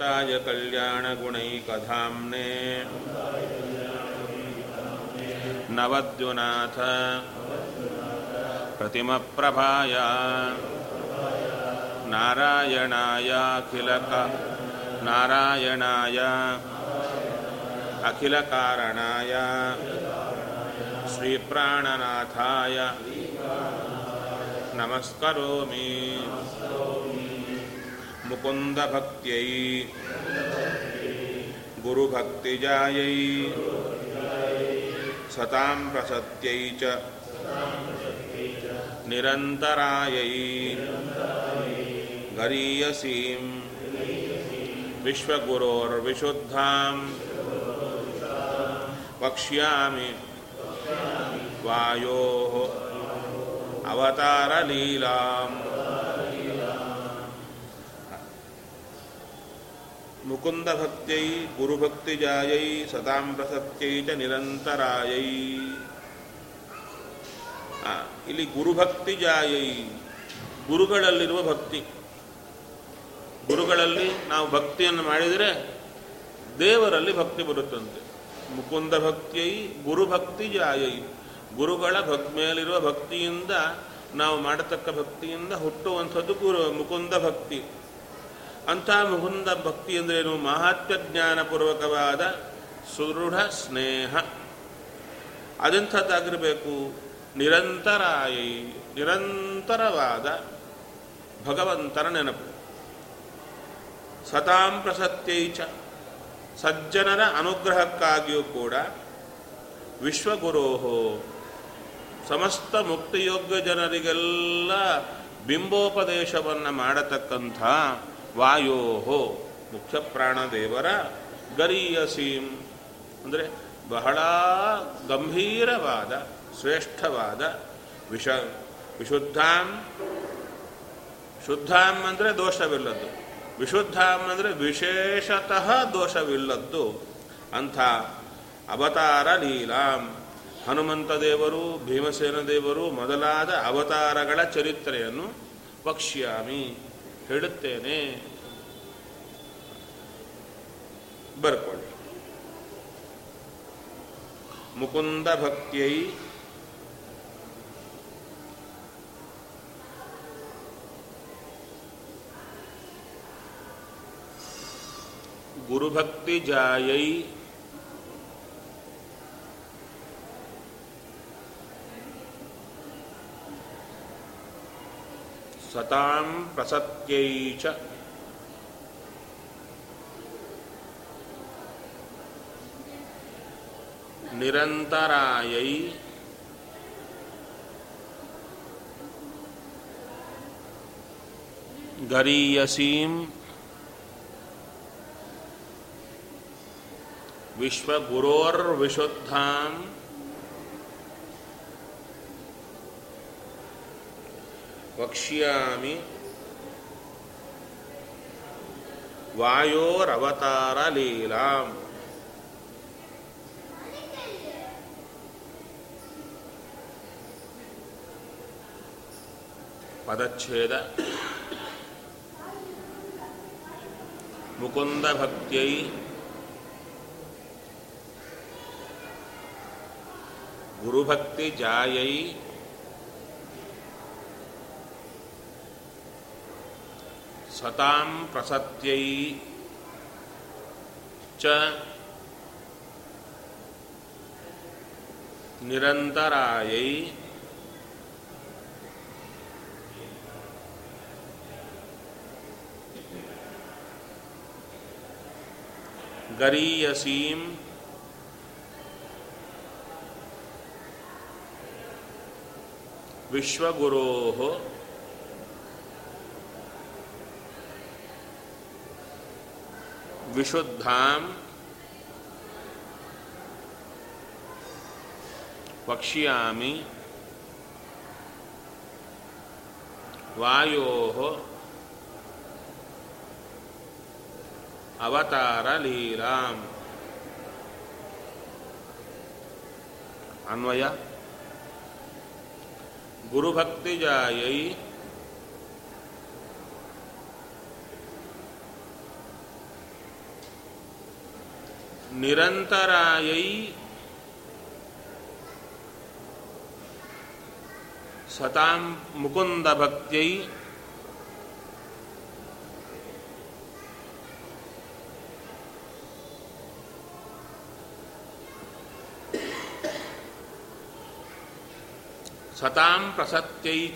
ताय कल्याणगुणैकधाम्ने नवद्युनाथ। प्रतिमप्रभाय। नारायणायाखिलक नारायणाय। अखिलकारणाय। श्रीप्राणनाथाय। नमस्करोमि। मुकुन्दभक्त्यै गुरुभक्तिजायै सतां प्रसत्यै च निरन्तरायै गरीयसीं विश्वगुरोर्विशुद्धां वक्ष्यामि वायोः अवतारलीलाम् मुकुन्दभक्त्यै गुरुभक्तिजायै सतां प्रसत्यै च निरन्तरायै ಆ, ಇಲ್ಲಿ ಗುರುಭಕ್ತಿ ಜಾಯೈ ಗುರುಗಳಲ್ಲಿರುವ ಭಕ್ತಿ ಗುರುಗಳಲ್ಲಿ ನಾವು ಭಕ್ತಿಯನ್ನು ಮಾಡಿದರೆ ದೇವರಲ್ಲಿ ಭಕ್ತಿ ಬರುತ್ತಂತೆ ಮುಕುಂದ ಭಕ್ತಿಯೈ ಗುರುಭಕ್ತಿ ಜಾಯೈ ಗುರುಗಳ ಭಕ್ ಮೇಲಿರುವ ಭಕ್ತಿಯಿಂದ ನಾವು ಮಾಡತಕ್ಕ ಭಕ್ತಿಯಿಂದ ಹುಟ್ಟುವಂಥದ್ದು ಗುರು ಮುಕುಂದ ಭಕ್ತಿ ಅಂಥ ಮುಗುಂದ ಭಕ್ತಿ ಅಂದ್ರೇನು? ಮಹಾತ್ಮ ಜ್ಞಾನಪೂರ್ವಕವಾದ ಸುದೃಢ ಸ್ನೇಹ. ಅದೆಂಥದ್ದಾಗಿರಬೇಕು. ನಿರಂತರಾಯಿ, ನಿರಂತರವಾದ ಭಗವಂತನ ನೆನಪು. ಸತಾಂ ಪ್ರಸತ್ಯೈಚ ಸಜ್ಜನರ ಅನುಗ್ರಹಕ್ಕಾಗಿಯೂ ಕೂಡ ವಿಶ್ವಗುರೋಹೋ. ಸಮಸ್ತ ಮುಕ್ತಿಯೋಗ್ಯ ಜನರಿಗೆಲ್ಲ ಬಿಂಬೋಪದೇಶವನ್ನು ಮಾಡತಕ್ಕಂಥ ವಾಯೋಹೋ ಮುಖ್ಯ ಪ್ರಾಣದೇವರ ಗರೀಯಸೀಂ. ಅಂದರೆ ಬಹಳ ಗಂಭೀರವಾದ, ಶ್ರೇಷ್ಠವಾದ, ವಿಷ, ವಿಶುದ್ಧಾಂ, ಶುದ್ಧಾಂ ಅಂದರೆ ದೋಷವಿಲ್ಲದ್ದು. ವಿಶುದ್ಧಾಂ ಅಂದರೆ ವಿಶೇಷತಃ ದೋಷವಿಲ್ಲದ್ದು. ಅಂಥ ಅವತಾರ ಲೀಲಾಂ. ಹನುಮಂತ ದೇವರು, ಭೀಮಸೇನ ದೇವರು ಮೊದಲಾದ ಅವತಾರಗಳ ಚರಿತ್ರೆಯನ್ನು ವಕ್ಷ್ಯಾಮಿ ಹೇಳುತ್ತೇನೆ. ಬರ್ಕೊಳ್ಳಿ ಮುಕುಂದ ಭಕ್ತಿಯೈ ಗುರುಭಕ್ತಿ ಜಾಯೈ ಸತಾಂ ಪ್ರಸತ್ಯೈ ಚ ನಿರಂತರಾಯೈ ಗರೀಯಸೀಂ ವಿಶ್ವಗುರೋರ್ವಿಶುದ್ಧಾಂ ವಕ್ಷ್ಯಾಮಿ ವಾಯೋರವತಾರ ಲೀಲಾಂ ಪದಚ್ಛೇದ ಮುಕುಂದ ಭಕ್ತಿಯೈ ಗುರುಭಕ್ತಿ ಜಾಯೈ ಸತಾಂ ಪ್ರಸತ್ಯೈ ಚ ನಿರಂತರಾಯೈ ಗರೀಯಸೀಂ ವಿಶ್ವಗುರೋ ವಿಶುದ್ಧಾಂ ವಕ್ಷ್ಯಾಮಿ ವಾಯೋ ಅವತಾರ ಲೀಲಾಂ ಅನ್ವಯ ಗುರುಭಕ್ತಿ ಜಾಯೈ ನಿರಂತರಾಯೈ ಸತಾಂ ಮುಕುಂದ ಭಕ್ತ್ಯೈ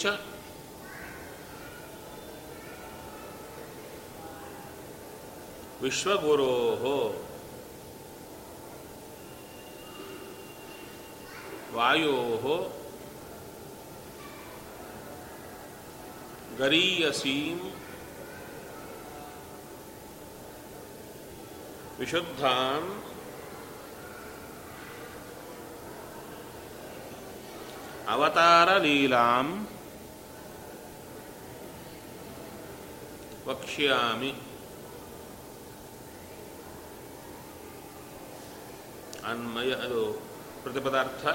ಸತಾಂ ವಿಶುದ್ಧಾಂ ಅವತಾರಲೀಲಾಂ ವಕ್ಷ್ಯಾಮಿ. ಅನ್ಮಯ ಅದು ಪ್ರತಿಪದಾರ್ಥ.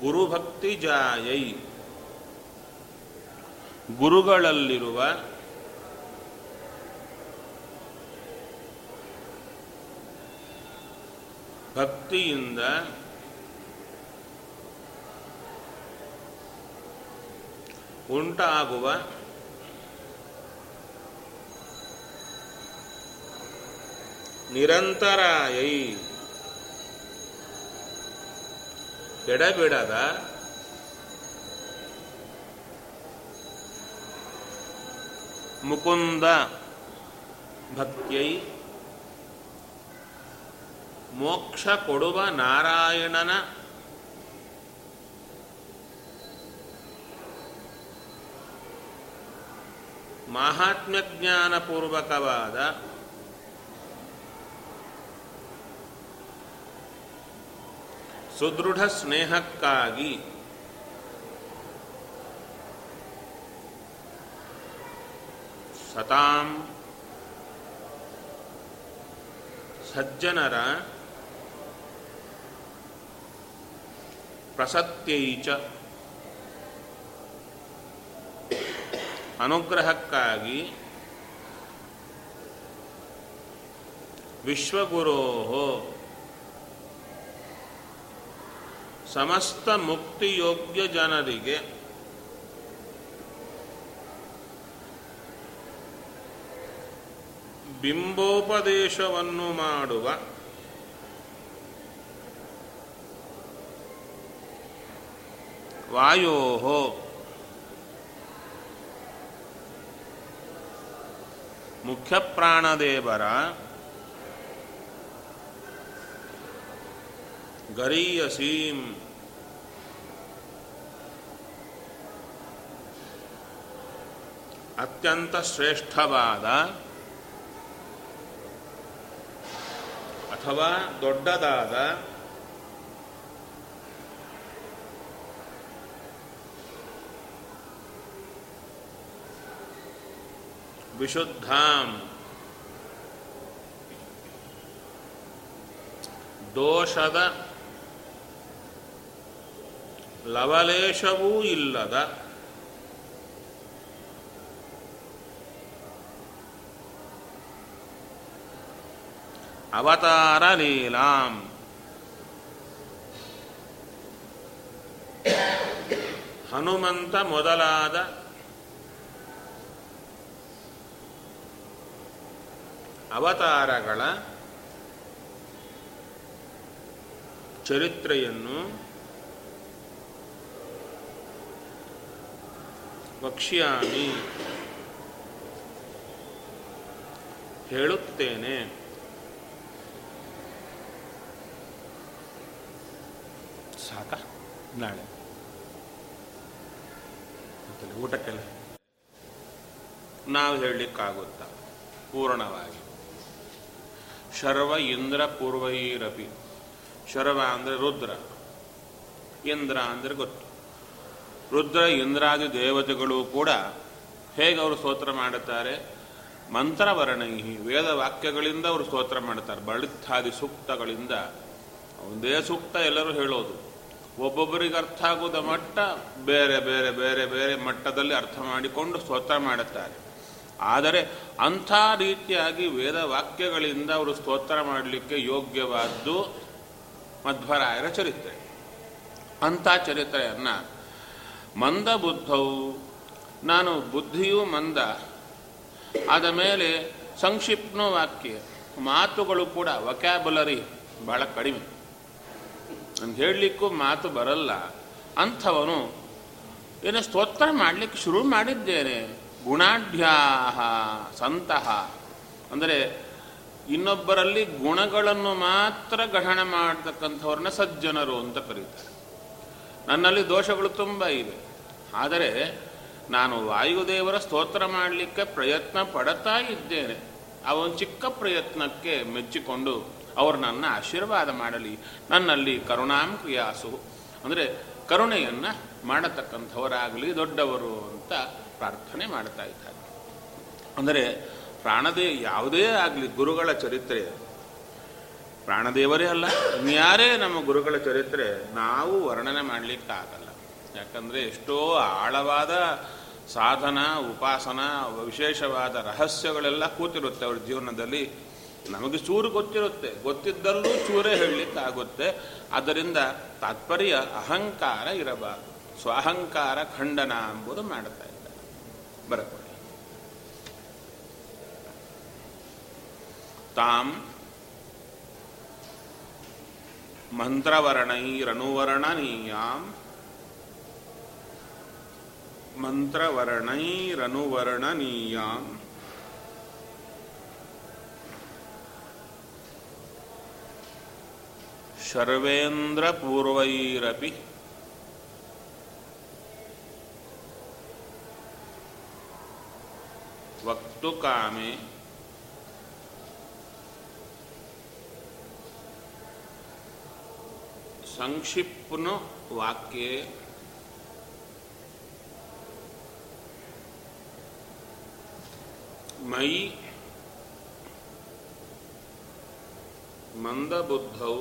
ಗುರುಭಕ್ತಿ ಜಾಯೈ. ಗುರುಗಳಲ್ಲಿರುವ ಭಕ್ತಿಯಿಂದ ಉಂಟಾಗುವ ನಿರಂತರಾಯೈ ಎಡಬಿಡದ ಮುಕುಂದ ಭಕ್ತಿಯೈ ಮೋಕ್ಷ ಕೊಡುವ ನಾರಾಯಣನ ಮಾಹಾತ್ಮ್ಯ ಜ್ಞಾನಪೂರ್ವಕವಾದ ಸುದೃಢ ಸ್ನೇಹಕ್ಕಾಗಿ ಸತಾಂ ಸಜ್ಜನರ ಪ್ರಸತ್ಯೈಚ ಅನುಗ್ರಹಕ್ಕಾಗಿ ವಿಶ್ವಗುರೋ ಸಮಸ್ತ ಮುಕ್ತಿಯೋಗ್ಯ ಜನರಿಗೆ ಬಿಂಬೋಪದೇಶವನ್ನು ಮಾಡುವ ವಾಯೋ ಮುಖ್ಯಪ್ರಾಣದೇವರ ಗರೀಯಸೀಂ ಅತ್ಯಂತ ಶ್ರೇಷ್ಠವಾದ ಅಥವಾ ದೊಡ್ಡದಾದ ವಿಶುದ್ಧಾಂ. ದೋಷದ ಲವಲೇಶವೂ ಇಲ್ಲದ ಅವತಾರ ಲೀಲಾಂ. ಹನುಮಂತ ಮೊದಲಾದ ಅವತಾರಗಳ ಚರಿತ್ರೆಯನ್ನು ವಕ್ಷ್ಯಾಮಿ ಹೇಳುತ್ತೇನೆ. ಸಾಕ? ನಾಳೆ. ಊಟಕ್ಕೆಲ್ಲ? ನಾವು ಹೇಳಲಿಕ್ಕಾಗುತ್ತಾ? ಪೂರ್ಣವಾಗಿ. ಶರ್ವ ಇಂದ್ರ ಪೂರ್ವೈರಪಿ. ಶರ್ವ ಅಂದರೆ ರುದ್ರ, ಇಂದ್ರ ಅಂದರೆ ಗೊತ್ತು. ರುದ್ರ, ಇಂದ್ರಾದಿ ದೇವತೆಗಳು ಕೂಡ ಹೇಗೆ ಅವರು ಸ್ತೋತ್ರ ಮಾಡುತ್ತಾರೆ? ಮಂತ್ರವರ್ಣೈ ವೇದ ವಾಕ್ಯಗಳಿಂದ ಅವರು ಸ್ತೋತ್ರ ಮಾಡ್ತಾರೆ ಬಳಿತ್ಥಾದಿ ಸೂಕ್ತಗಳಿಂದ. ಒಂದೇ ಸೂಕ್ತ ಎಲ್ಲರೂ ಹೇಳೋದು. ಒಬ್ಬೊಬ್ಬರಿಗೆ ಅರ್ಥ ಆಗುವುದ ಮಟ್ಟ ಬೇರೆ ಬೇರೆ ಬೇರೆ ಬೇರೆ ಮಟ್ಟದಲ್ಲಿ ಅರ್ಥ ಮಾಡಿಕೊಂಡು ಸ್ತೋತ್ರ ಮಾಡುತ್ತಾರೆ. ಆದರೆ ಅಂಥ ರೀತಿಯಾಗಿ ವೇದ ವಾಕ್ಯಗಳಿಂದ ಅವರು ಸ್ತೋತ್ರ ಮಾಡಲಿಕ್ಕೆ ಯೋಗ್ಯವಾದ್ದು ಮಧ್ವರಾಯರ ಚರಿತ್ರೆ. ಅಂಥ ಚರಿತ್ರೆಯನ್ನು, ಮಂದ ಬುದ್ಧವು ನಾನು ಬುದ್ಧಿಯೂ ಮಂದ, ಆದ ಮೇಲೆ ಸಂಕ್ಷಿಪ್ನ ವಾಕ್ಯ, ಮಾತುಗಳು ಕೂಡ ವಕ್ಯಾಬುಲರಿ ಬಹಳ ಕಡಿಮೆ. ಅಂತ ಹೇಳಲಿಕ್ಕೂ ಮಾತು ಬರಲ್ಲ. ಅಂಥವನು ಏನೋ ಸ್ತೋತ್ರ ಮಾಡಲಿಕ್ಕೆ ಶುರು ಮಾಡಿದ್ದೇನೆ. ಗುಣಾಢ್ಯಾಹ ಸಂತಹ ಅಂದರೆ ಇನ್ನೊಬ್ಬರಲ್ಲಿ ಗುಣಗಳನ್ನು ಮಾತ್ರ ಗ್ರಹಣ ಮಾಡತಕ್ಕಂಥವ್ರನ್ನ ಸಜ್ಜನರು ಅಂತ ಕರೀತಾರೆ. ನನ್ನಲ್ಲಿ ದೋಷಗಳು ತುಂಬ ಇವೆ. ಆದರೆ ನಾನು ವಾಯುದೇವರ ಸ್ತೋತ್ರ ಮಾಡಲಿಕ್ಕೆ ಪ್ರಯತ್ನ ಪಡುತ್ತಾ ಇದ್ದೇನೆ. ಆ ಒಂದು ಚಿಕ್ಕ ಪ್ರಯತ್ನಕ್ಕೆ ಮೆಚ್ಚಿಕೊಂಡು ಅವರು ನನ್ನ ಆಶೀರ್ವಾದ ಮಾಡಲಿ. ನನ್ನಲ್ಲಿ ಕರುಣಾಂ ಕ್ರಿಯಾಸು ಅಂದರೆ ಕರುಣೆಯನ್ನು ಮಾಡತಕ್ಕಂಥವರಾಗಲಿ ದೊಡ್ಡವರು ಅಂತ ಪ್ರಾರ್ಥನೆ ಮಾಡ್ತಾ ಇದ್ದಾರೆ. ಅಂದರೆ ಪ್ರಾಣದೇ ಯಾವುದೇ ಆಗಲಿ ಗುರುಗಳ ಚರಿತ್ರೆ. ಪ್ರಾಣದೇವರೇ ಅಲ್ಲ, ಇನ್ಯಾರೇ ನಮ್ಮ ಗುರುಗಳ ಚರಿತ್ರೆ ನಾವು ವರ್ಣನೆ ಮಾಡಲಿಕ್ಕಾಗಲ್ಲ ಯಾಕಂದರೆ ಎಷ್ಟೋ ಆಳವಾದ ಸಾಧನ, ಉಪಾಸನ, ವಿಶೇಷವಾದ ರಹಸ್ಯಗಳೆಲ್ಲ ಕೂತಿರುತ್ತೆ ಅವ್ರ ಜೀವನದಲ್ಲಿ. ನಮಗೆ ಚೂರು ಗೊತ್ತಿರುತ್ತೆ, ಗೊತ್ತಿದ್ದಲ್ಲೂ ಚೂರೇ ಹೇಳಲಿಕ್ಕಾಗುತ್ತೆ ಅದರಿಂದ ತಾತ್ಪರ್ಯ ಅಹಂಕಾರ ಇರಬಾರದು. ಸ್ವಾಹಂಕಾರ ಖಂಡನ ಎಂಬುದು ಮಾಡುತ್ತೆ ಬರಕೊಳ್ಳಿ ತಾಂ ಮಂತ್ರವರ್ಣೈರನುವರ್ಣನೀಯಾಂ. ಮಂತ್ರವರ್ಣೈರನುವರ್ಣನೀಯಾಂ. ಶರ್ವೇಂದ್ರಪೂರ್ವೈರಪಿ ವಕ್ತುಕಾಮೆ ಸಂಕ್ಷಿಪ್ನು ವಾಕ್ಯೆ ಮಯಿ ಮಂದಬುದ್ಧೌ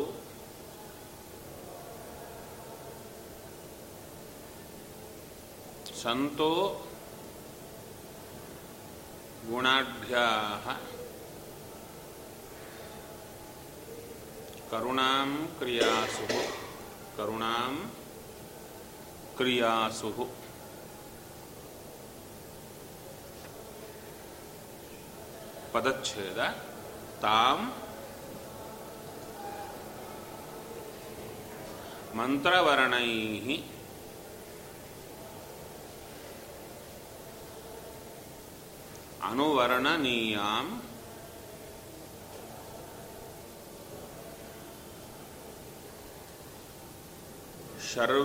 ಸಂತೋ ಗುಣಾಢ್ಯಾ ಕರುಣಾಂ ಕ್ರಿಯಾಸು ಕರುಣಾಂ ಕ್ರಿಯಾಸು ಪದಚ್ಛೇದ. ತಾಂ ಮಂತ್ರವರ್ಣೈ ಅನುವರ್ಣನೀಯಾಂ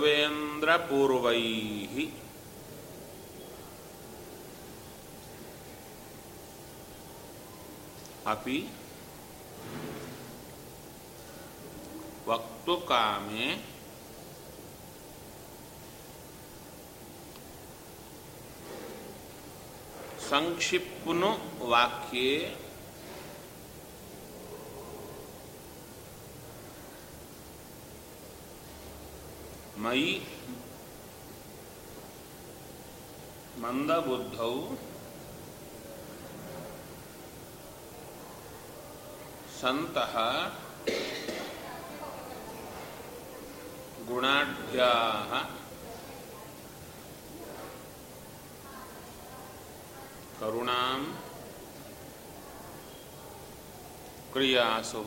ಶರ್ವೇಂದ್ರಪೂರ್ವೈ ಅಪಿ ವಕ್ತುಕಾಮೆ ಸಂಕ್ಷಿಪ್ನು ವಾಕ್ಯೆ ಮಯಿ ಮಂದಬುದ್ಧೌ ಸಂತಹ ಗುಣಾಢ್ಯಾ ಕರುಣಾಂ ಕ್ರಿಯಾಸು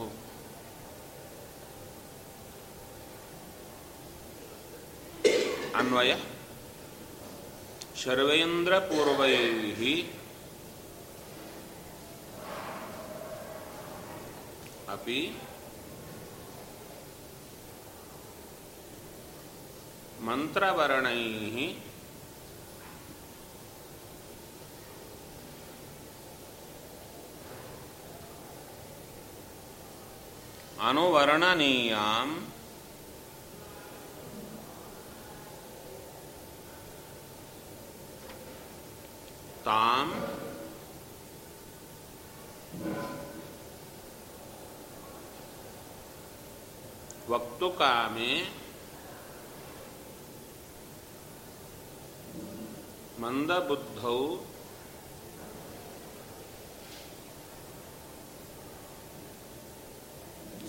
ಅನ್ವಯ ಶರ್ವೇಂದ್ರಪೂರ್ವೈ ಅಪಿ ಮಂತ್ರವರ್ಣೈ ಅನುವರ್ಣನೀಯಾಂ ತಾಂ ವಕ್ತುಕಾಮೆ ಮಂದಬುದ್ಧೌ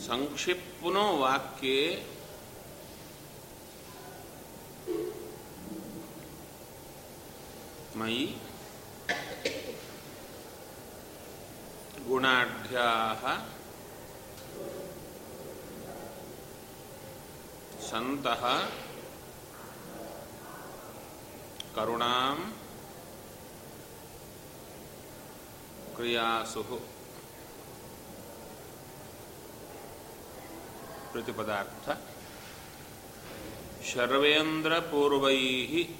संक्षिप्नो वाक्ये मयि गुणाढ्याः सन्तः करुणां क्रियासुः ಪ್ರತಿಪದಾರ್ಥ ಶರ್ವೇಂದ್ರಪೂರ್ವೈ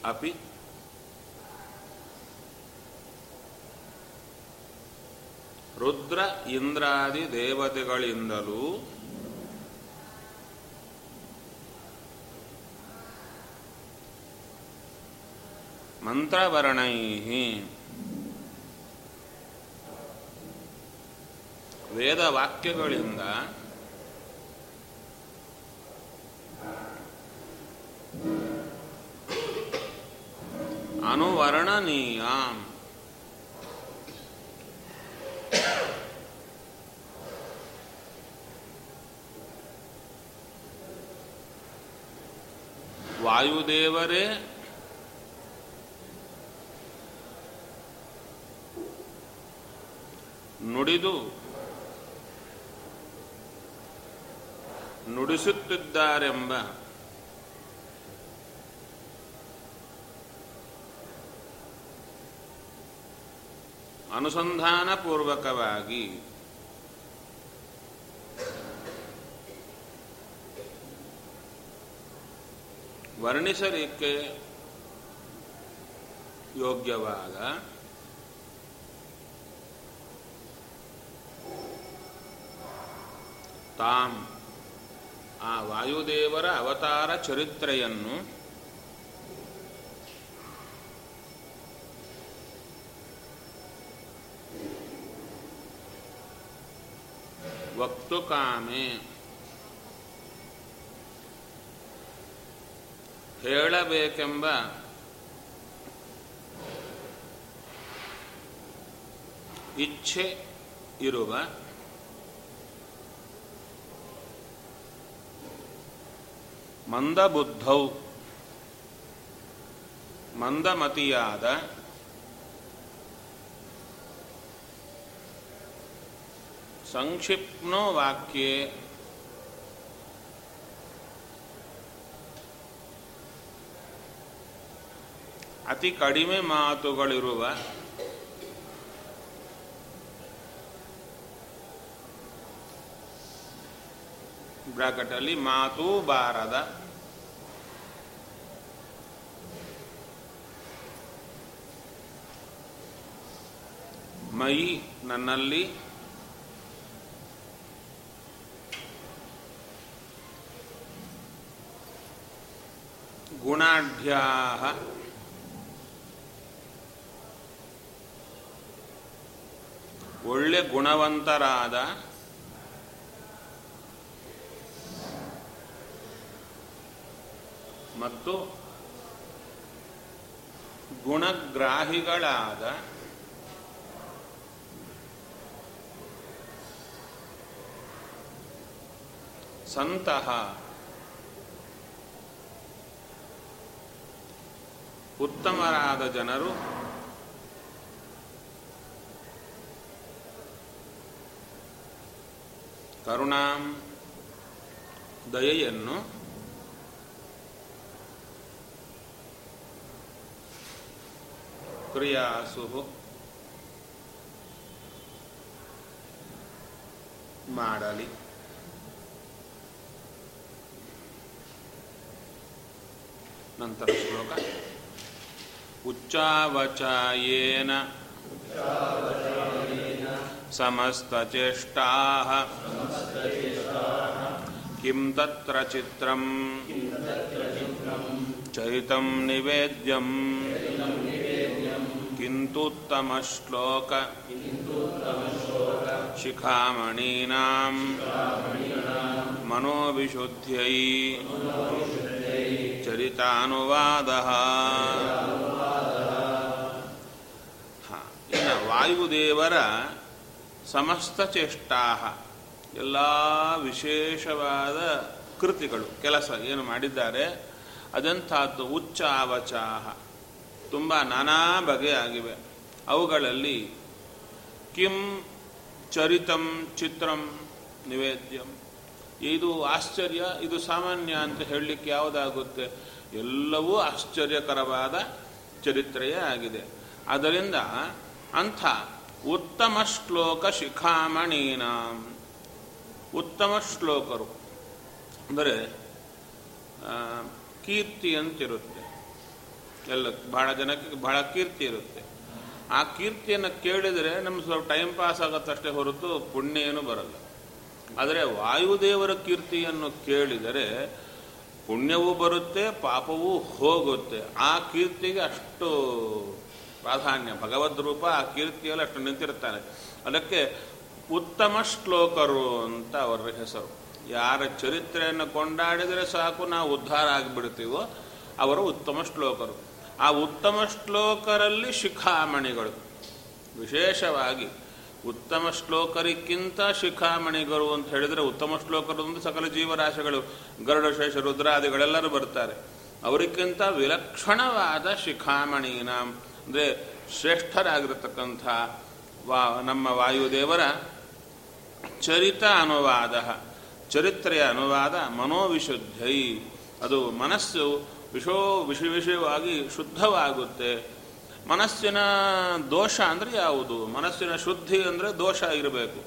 ಅಪಿ. ರುದ್ರ ಇಂದ್ರಾದಿ ದೇವತೆಗಳಿಂದಲೂ ಮಂತ್ರವರ್ಣೈ ವೇದವಾಕ್ಯಗಳಿಂದ ಅನುವರ್ಣನೀಯ. ವಾಯುದೇವರೇ ನುಡಿದು ನುಡಿಸುತ್ತಿದ್ದಾರೆಂಬ ಅನುಸಂಧಾನಪೂರ್ವಕವಾಗಿ ವರ್ಣಿಸಲಿಕ್ಕೆ ಯೋಗ್ಯವಾದ ತಾಂ ಆ ವಾಯುದೇವರ ಅವತಾರ ಚರಿತ್ರೆಯನ್ನು ವಕ್ತುಕಾಮೆ ಹೇಳಬೇಕೆಂಬ ಇಚ್ಛೆ ಇರುವ ಮಂದಬುದ್ಧೌ ಮಂದಮತಿಯಾದ ಸಂಕ್ಷಿಪ್ನೋ ವಾಕ್ಯೆ. ಅತಿ ಕಡಿಮೆ ಮಾತುಗಳಿರುವ ಬ್ರಾಕೆಟಲ್ಲಿ ಮಾತೂ ಬಾರದ ಮೈ ನನ್ನಲ್ಲಿ ಗುಣಾಢ್ಯಾ ಒಳ್ಳೆ ಗುಣವಂತರಾದ ಮತ್ತು ಗುಣಗ್ರಾಹಿಗಳಾದ ಸಂತಹ ಉತ್ತಮರಾದ ಜನರು ಕರುಣಾಂ ದಯೆಯನ್ನು ಕ್ರಿಯಾಸು ಮಾಡಲಿ. ನಂತರ ಶ್ಲೋಕ. उच्चावचायेन समस्तचेष्टाः। किं तत्र चित्रम् चरितं निवेद्यम् किन्तुत्तमश्लोक उत्तमश्लोकशिखामणीनां मनोविशुद्ध्यै चरितानुवादः। ವಾಯುದೇವರ ಸಮಸ್ತ ಚೇಷ್ಟಾ ಎಲ್ಲ ವಿಶೇಷವಾದ ಕೃತಿಗಳು, ಕೆಲಸ ಏನು ಮಾಡಿದ್ದಾರೆ, ಅದಂಥದ್ದು ಉಚ್ಚಾವಚಾಹ ತುಂಬ ನಾನಾ ಬಗೆಯಾಗಿವೆ ಅವುಗಳಲ್ಲಿ ಕಿಂ ಚರಿತಂ ಚಿತ್ರಂ ನಿವೇದ್ಯಂ. ಇದು ಆಶ್ಚರ್ಯ, ಇದು ಸಾಮಾನ್ಯ ಅಂತ ಹೇಳಲಿಕ್ಕೆ ಯಾವುದಾಗುತ್ತೆ? ಎಲ್ಲವೂ ಆಶ್ಚರ್ಯಕರವಾದ ಚರಿತ್ರೆಯೇ ಆಗಿದೆ. ಅದರಿಂದ ಅಂಥ ಉತ್ತಮ ಶ್ಲೋಕ ಶಿಖಾಮಣೀನ. ಉತ್ತಮ ಶ್ಲೋಕರು. ಅಂದರೆ ಕೀರ್ತಿ ಅಂತಿರುತ್ತೆ. ಎಲ್ಲ ಬಹಳ ಜನಕ್ಕೆ ಬಹಳ ಕೀರ್ತಿ ಇರುತ್ತೆ. ಆ ಕೀರ್ತಿಯನ್ನು ಕೇಳಿದರೆ ನಮ್ಗೆ ಸ್ವಲ್ಪ ಟೈಮ್ ಪಾಸ್ ಆಗತ್ತಷ್ಟೇ ಹೊರತು ಪುಣ್ಯ ಏನು ಬರಲ್ಲ. ಆದರೆ ವಾಯುದೇವರ ಕೀರ್ತಿಯನ್ನು ಕೇಳಿದರೆ ಪುಣ್ಯವೂ ಬರುತ್ತೆ, ಪಾಪವೂ ಹೋಗುತ್ತೆ. ಆ ಕೀರ್ತಿಗೆ ಅಷ್ಟು ಪ್ರಾಧಾನ್ಯ. ಭಗವದ್ ರೂಪ ಆ ಕೀರ್ತಿಯಲ್ಲಿ ಅಷ್ಟು ನಿಂತಿರ್ತಾನೆ ಅದಕ್ಕೆ ಉತ್ತಮ ಶ್ಲೋಕರು ಅಂತ ಅವರ ಹೆಸರು. ಯಾರ ಚರಿತ್ರೆಯನ್ನು ಕೊಂಡಾಡಿದರೆ ಸಾಕು, ನಾವು ಉದ್ಧಾರ ಆಗಿಬಿಡ್ತೀವೋ ಅವರು ಉತ್ತಮ ಶ್ಲೋಕರು. ಆ ಉತ್ತಮ ಶ್ಲೋಕರಲ್ಲಿ ಶಿಖಾಮಣಿಗಳು. ವಿಶೇಷವಾಗಿ ಉತ್ತಮ ಶ್ಲೋಕರಿಗಿಂತ ಶಿಖಾಮಣಿಗಳು ಅಂತ ಹೇಳಿದರೆ ಉತ್ತಮ ಶ್ಲೋಕರು ಒಂದು ಸಕಲ ಜೀವರಾಶಿಗಳು. ಗರುಡಶೇಷ ರುದ್ರಾದಿಗಳೆಲ್ಲರೂ ಬರ್ತಾರೆ. ಅವರಿಗಿಂತ ವಿಲಕ್ಷಣವಾದ ಶಿಖಾಮಣಿನ ಅಂದರೆ ಶ್ರೇಷ್ಠರಾಗಿರತಕ್ಕಂಥ ವಾ ನಮ್ಮ ವಾಯುದೇವರ ಚರಿತ ಅನುವಾದ, ಚರಿತ್ರೆಯ ಅನುವಾದ ಮನೋವಿಶುದ್ಧೈ. ಅದು ಮನಸ್ಸು ವಿಶೋ ವಿಷ ವಿಷಯವಾಗಿ ಶುದ್ಧವಾಗುತ್ತೆ. ಮನಸ್ಸಿನ ದೋಷ ಅಂದರೆ ಯಾವುದು? ಮನಸ್ಸಿನ ಶುದ್ಧಿ ಅಂದರೆ ದೋಷ ಇರಬೇಕು.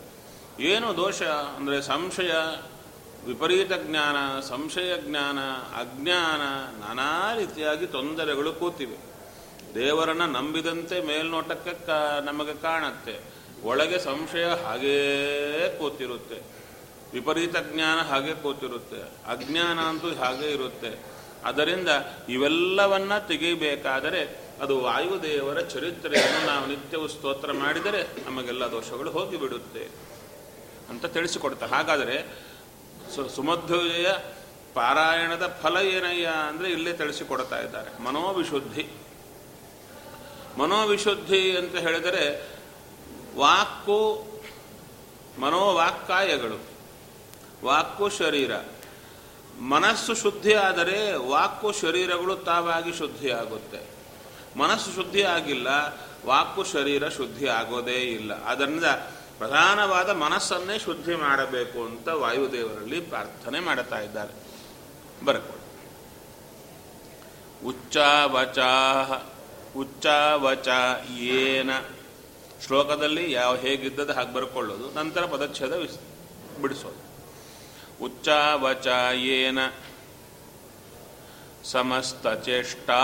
ಏನು ದೋಷ ಅಂದರೆ ಸಂಶಯ, ವಿಪರೀತ ಜ್ಞಾನ, ಸಂಶಯ ಜ್ಞಾನ, ಅಜ್ಞಾನ, ನಾನಾ ರೀತಿಯಾಗಿ ತೊಂದರೆಗಳು ಕೂತಿವೆ. ದೇವರನ್ನ ನಂಬಿದಂತೆ ಮೇಲ್ನೋಟಕ್ಕೆ ನಮಗೆ ಕಾಣುತ್ತೆ. ಒಳಗೆ ಸಂಶಯ ಹಾಗೇ ಕೂತಿರುತ್ತೆ. ವಿಪರೀತ ಜ್ಞಾನ ಹಾಗೆ ಕೂತಿರುತ್ತೆ. ಅಜ್ಞಾನ ಅಂತೂ ಹಾಗೆ ಇರುತ್ತೆ. ಅದರಿಂದ ಇವೆಲ್ಲವನ್ನ ತೆಗೆಯಬೇಕಾದರೆ ಅದು ವಾಯುದೇವರ ಚರಿತ್ರೆಯನ್ನು ನಾವು ನಿತ್ಯವೂ ಸ್ತೋತ್ರ ಮಾಡಿದರೆ ನಮಗೆಲ್ಲ ದೋಷಗಳು ಹೋಗಿಬಿಡುತ್ತೆ ಅಂತ ತಿಳಿಸಿಕೊಡ್ತ ಹಾಗಾದರೆ ಸುಮಧ್ವಯ ಪಾರಾಯಣದ ಫಲ ಏನಯ್ಯ ಅಂದರೆ ಇಲ್ಲೇ ತಿಳಿಸಿಕೊಡ್ತಾ ಇದ್ದಾರೆ. ಮನೋವಿಶುದ್ಧಿ. ಮನೋವಿಶುದ್ಧಿ ಅಂತ ಹೇಳಿದರೆ ವಾಕು ಮನೋವಾಕ್ಕಾಯಗಳು ವಾಕು ಶರೀರ. ಮನಸ್ಸು ಶುದ್ಧಿ ಆದರೆ ವಾಕು ಶರೀರಗಳು ತಾವಾಗಿ ಶುದ್ಧಿ ಆಗುತ್ತೆ. ಮನಸ್ಸು ಶುದ್ಧಿ ಆಗಿಲ್ಲ ವಾಕು ಶರೀರ ಶುದ್ಧಿ ಆಗೋದೇ ಇಲ್ಲ. ಅದರಿಂದ ಪ್ರಧಾನವಾದ ಮನಸ್ಸನ್ನೇ ಶುದ್ಧಿ ಮಾಡಬೇಕು ಅಂತ ವಾಯುದೇವರಲ್ಲಿ ಪ್ರಾರ್ಥನೆ ಮಾಡುತ್ತಾ ಇದ್ದಾರೆ. ಬರ್ಕೊಳ್ಳಿ. ಉಚ್ಚಾವಚ ಉಚ್ಚಾವಚ ಏನ ಶ್ಲೋಕದಲ್ಲಿ ಯಾವ ಹೇಗಿದ್ದದ್ದು ಹಾಗೆ ಬರ್ಕೊಳ್ಳೋದು ನಂತರ ಪದಚ್ಛೇದ ವಿಸ್ ಬಿಡಿಸೋದು ಉಚ್ಚಾವಚ ಏನ ಸಮಸ್ತಚೇಷ್ಟಾ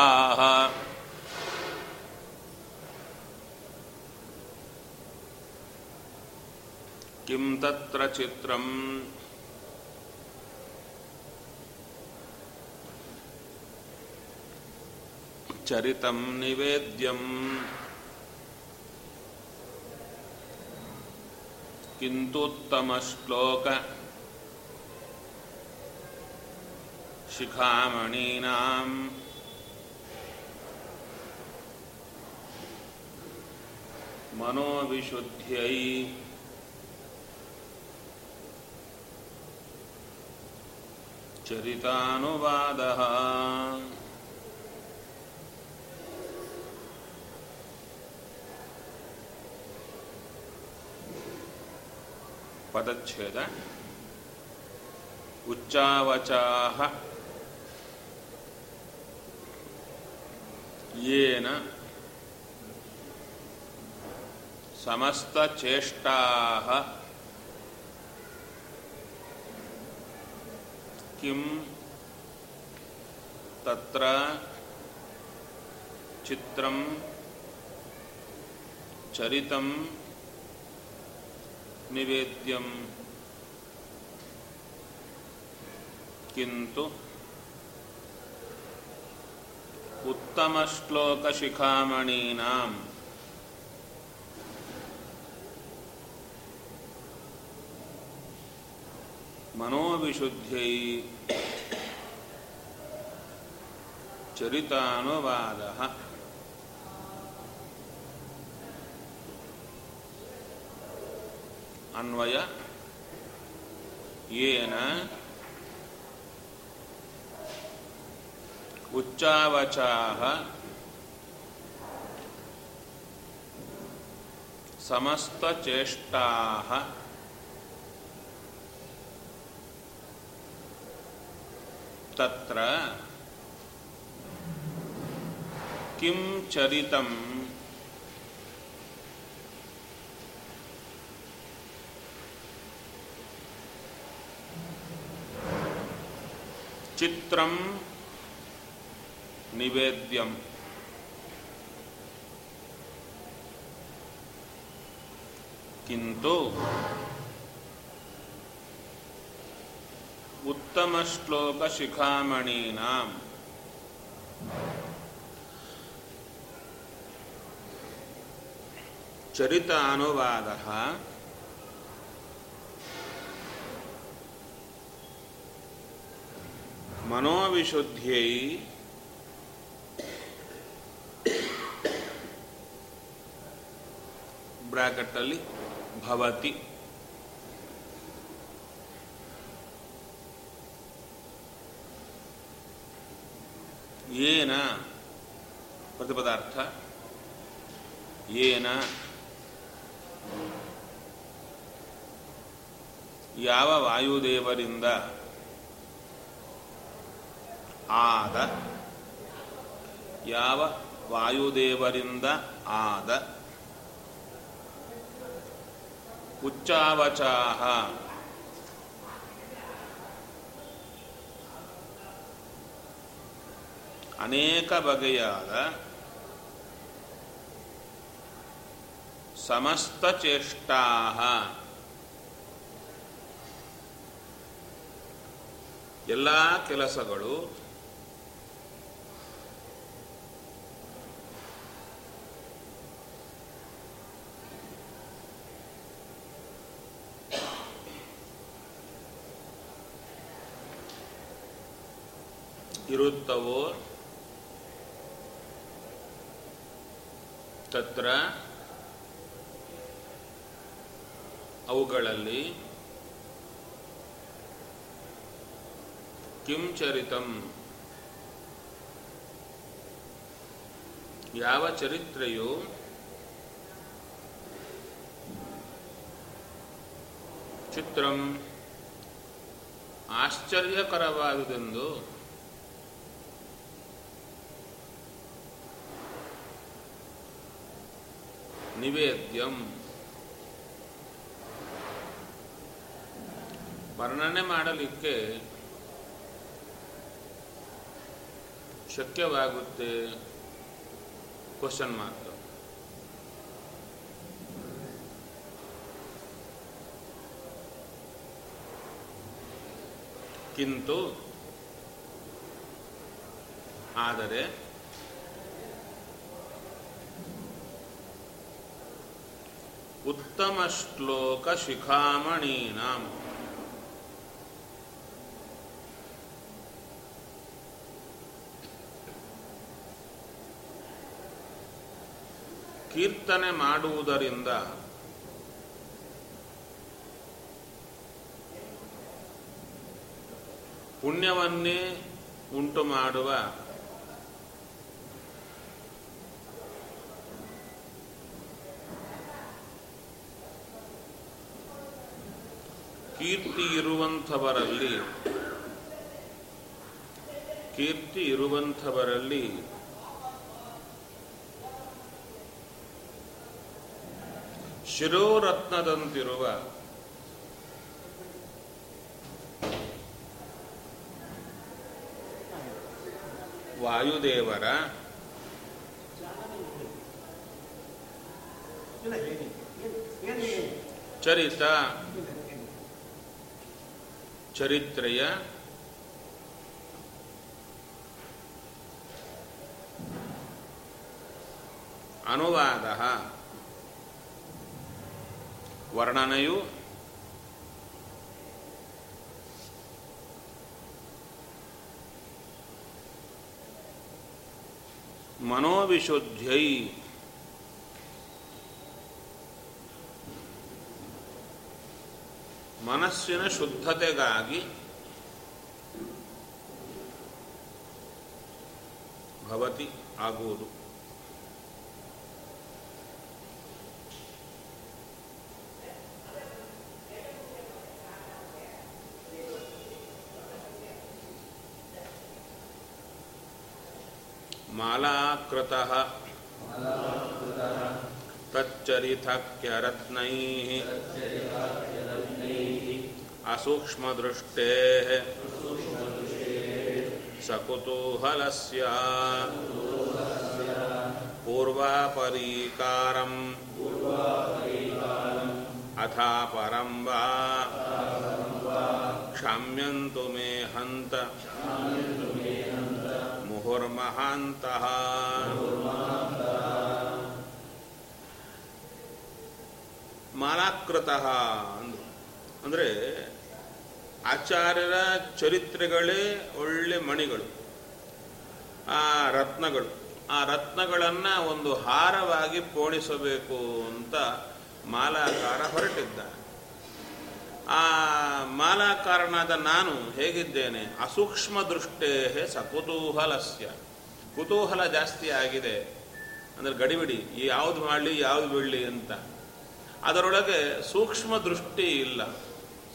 किं तत्र चित्रम् चरितं निवेद्यम्। किन्तुत्तमश्लोक शिखामणीनाम्। मनोविशुद्ध्यै चरितानुवादः ಪದಚ್ಛೇದ. ಉಚ್ಚಾವಚಾಹ ಯೇನ ಸಮಸ್ತಚೇಷ್ಟಾ ಕಿಂ ತತ್ರ ಚಿತ್ರಂ ಚರಿತಂ निवेद्यं किन्तु उत्तमश्लोकशिखामणीनाम् मनोविशुद्ध्यै चरितानुवादः अन्वय ಏನ ಉಚ್ಚಾವಚಾಹ ಸಮಸ್ತಚೇಷ್ಟಾಃ ತತ್ರ ಕಿಂ ಚರಿತಂ ಚಿತ್ರಂ ನಿವೇದ್ಯಂ. ಕಿಂತು ಉತ್ತಮ ಶ್ಲೋಕ ಶಿಖಾಮಣೀನಾಂ. ಚರಿತಾನುವಾದ ಮನೋವಿಶುದ್ಧಿಯೈ ಬ್ರಾಕೆಟಲ್ಲಿ ಭವತಿ. ಏನ ಪ್ರತಿಪದಾರ್ಥ? ಏನ ಯಾವ ವಾಯುದೇವರಿಂದ ಆದ ಯಾವ ವಾಯುದೇವರಿಂದ ಆದ? ಉಚ್ಚಾವಚಾಹ. ಅನೇಕ ಬಗೆಯಾದ ಸಮಸ್ತ ಚೇಷ್ಟಾ ಎಲ್ಲ ಕೆಲಸಗಳು ಇರುತ್ತವೋ ತತ್ರ ಅವುಗಳಲ್ಲಿ ಕಿಂಚರಿತಂ ಯಾವ ಚರಿತ್ರೆಯು ಚಿತ್ರಂ ಆಶ್ಚರ್ಯಕರವಾದುದೆಂದು ನಿವೇದ್ಯಂ. ವರ್ಣನೆ ಮಾಡಲಿಕ್ಕೆ ಶಕ್ಯವಾಗುತ್ತೆ ಕ್ವಶನ್ ಮಾರ್ಕ್. ಕಿಂತು ಆದರೆ ಉತ್ತಮ ಶ್ಲೋಕ ಶಿಖಾಮಣೀನಾಂ ಕೀರ್ತನೆ ಮಾಡುವುದರಿಂದ ಪುಣ್ಯವನ್ನೇ ಉಂಟು ಮಾಡುವ ಕೀರ್ತಿ ಇರುವಂಥವರಲ್ಲಿ ಕೀರ್ತಿ ಇರುವಂಥವರಲ್ಲಿ ಶಿರೋರತ್ನದಂತಿರುವ ವಾಯುದೇವರ ಚರಿತ ಚರಿತ್ರೆಯ ಅನುವಾದ. ವರ್ಣನೆಯು ಮನೋವಿಶುದ್ಧೈ ಮನಸ್ಸಿನ ಶುದ್ಧತೆಗಾಗಿ ಭವತಿ ಆಗುವುದು. ಮಾಲಾಕೃತಃ असूक्ष्म दृष्टे सकुतूहल पूर्वापरीकारम। अथा परम वा। क्षम्यंतु मे हंत मुहुर्महांतः मालाकृतः। ಅಂದ್ರು ಆಚಾರ್ಯರ ಚರಿತ್ರೆಗಳೇ ಒಳ್ಳೆ ಮಣಿಗಳು, ಆ ರತ್ನಗಳು. ಆ ರತ್ನಗಳನ್ನು ಒಂದು ಹಾರವಾಗಿ ಪೋಣಿಸಬೇಕು ಅಂತ ಮಾಲಾಕಾರ ಹೊರಟಿದ್ದ. ಆ ಮಾಲಾಕಾರನಾದ ನಾನು ಹೇಗಿದ್ದೇನೆ? ಅಸೂಕ್ಷ್ಮ ದೃಷ್ಟೇ ಸಕುತೂಹಲಸ್ಯ. ಕುತೂಹಲ ಜಾಸ್ತಿ ಆಗಿದೆ. ಅಂದರೆ ಗಡಿಬಿಡಿ ಯಾವುದು ಮಾಡಲಿ ಯಾವುದು ಬಿಡಲಿ ಅಂತ. ಅದರೊಳಗೆ ಸೂಕ್ಷ್ಮ ದೃಷ್ಟಿ ಇಲ್ಲ.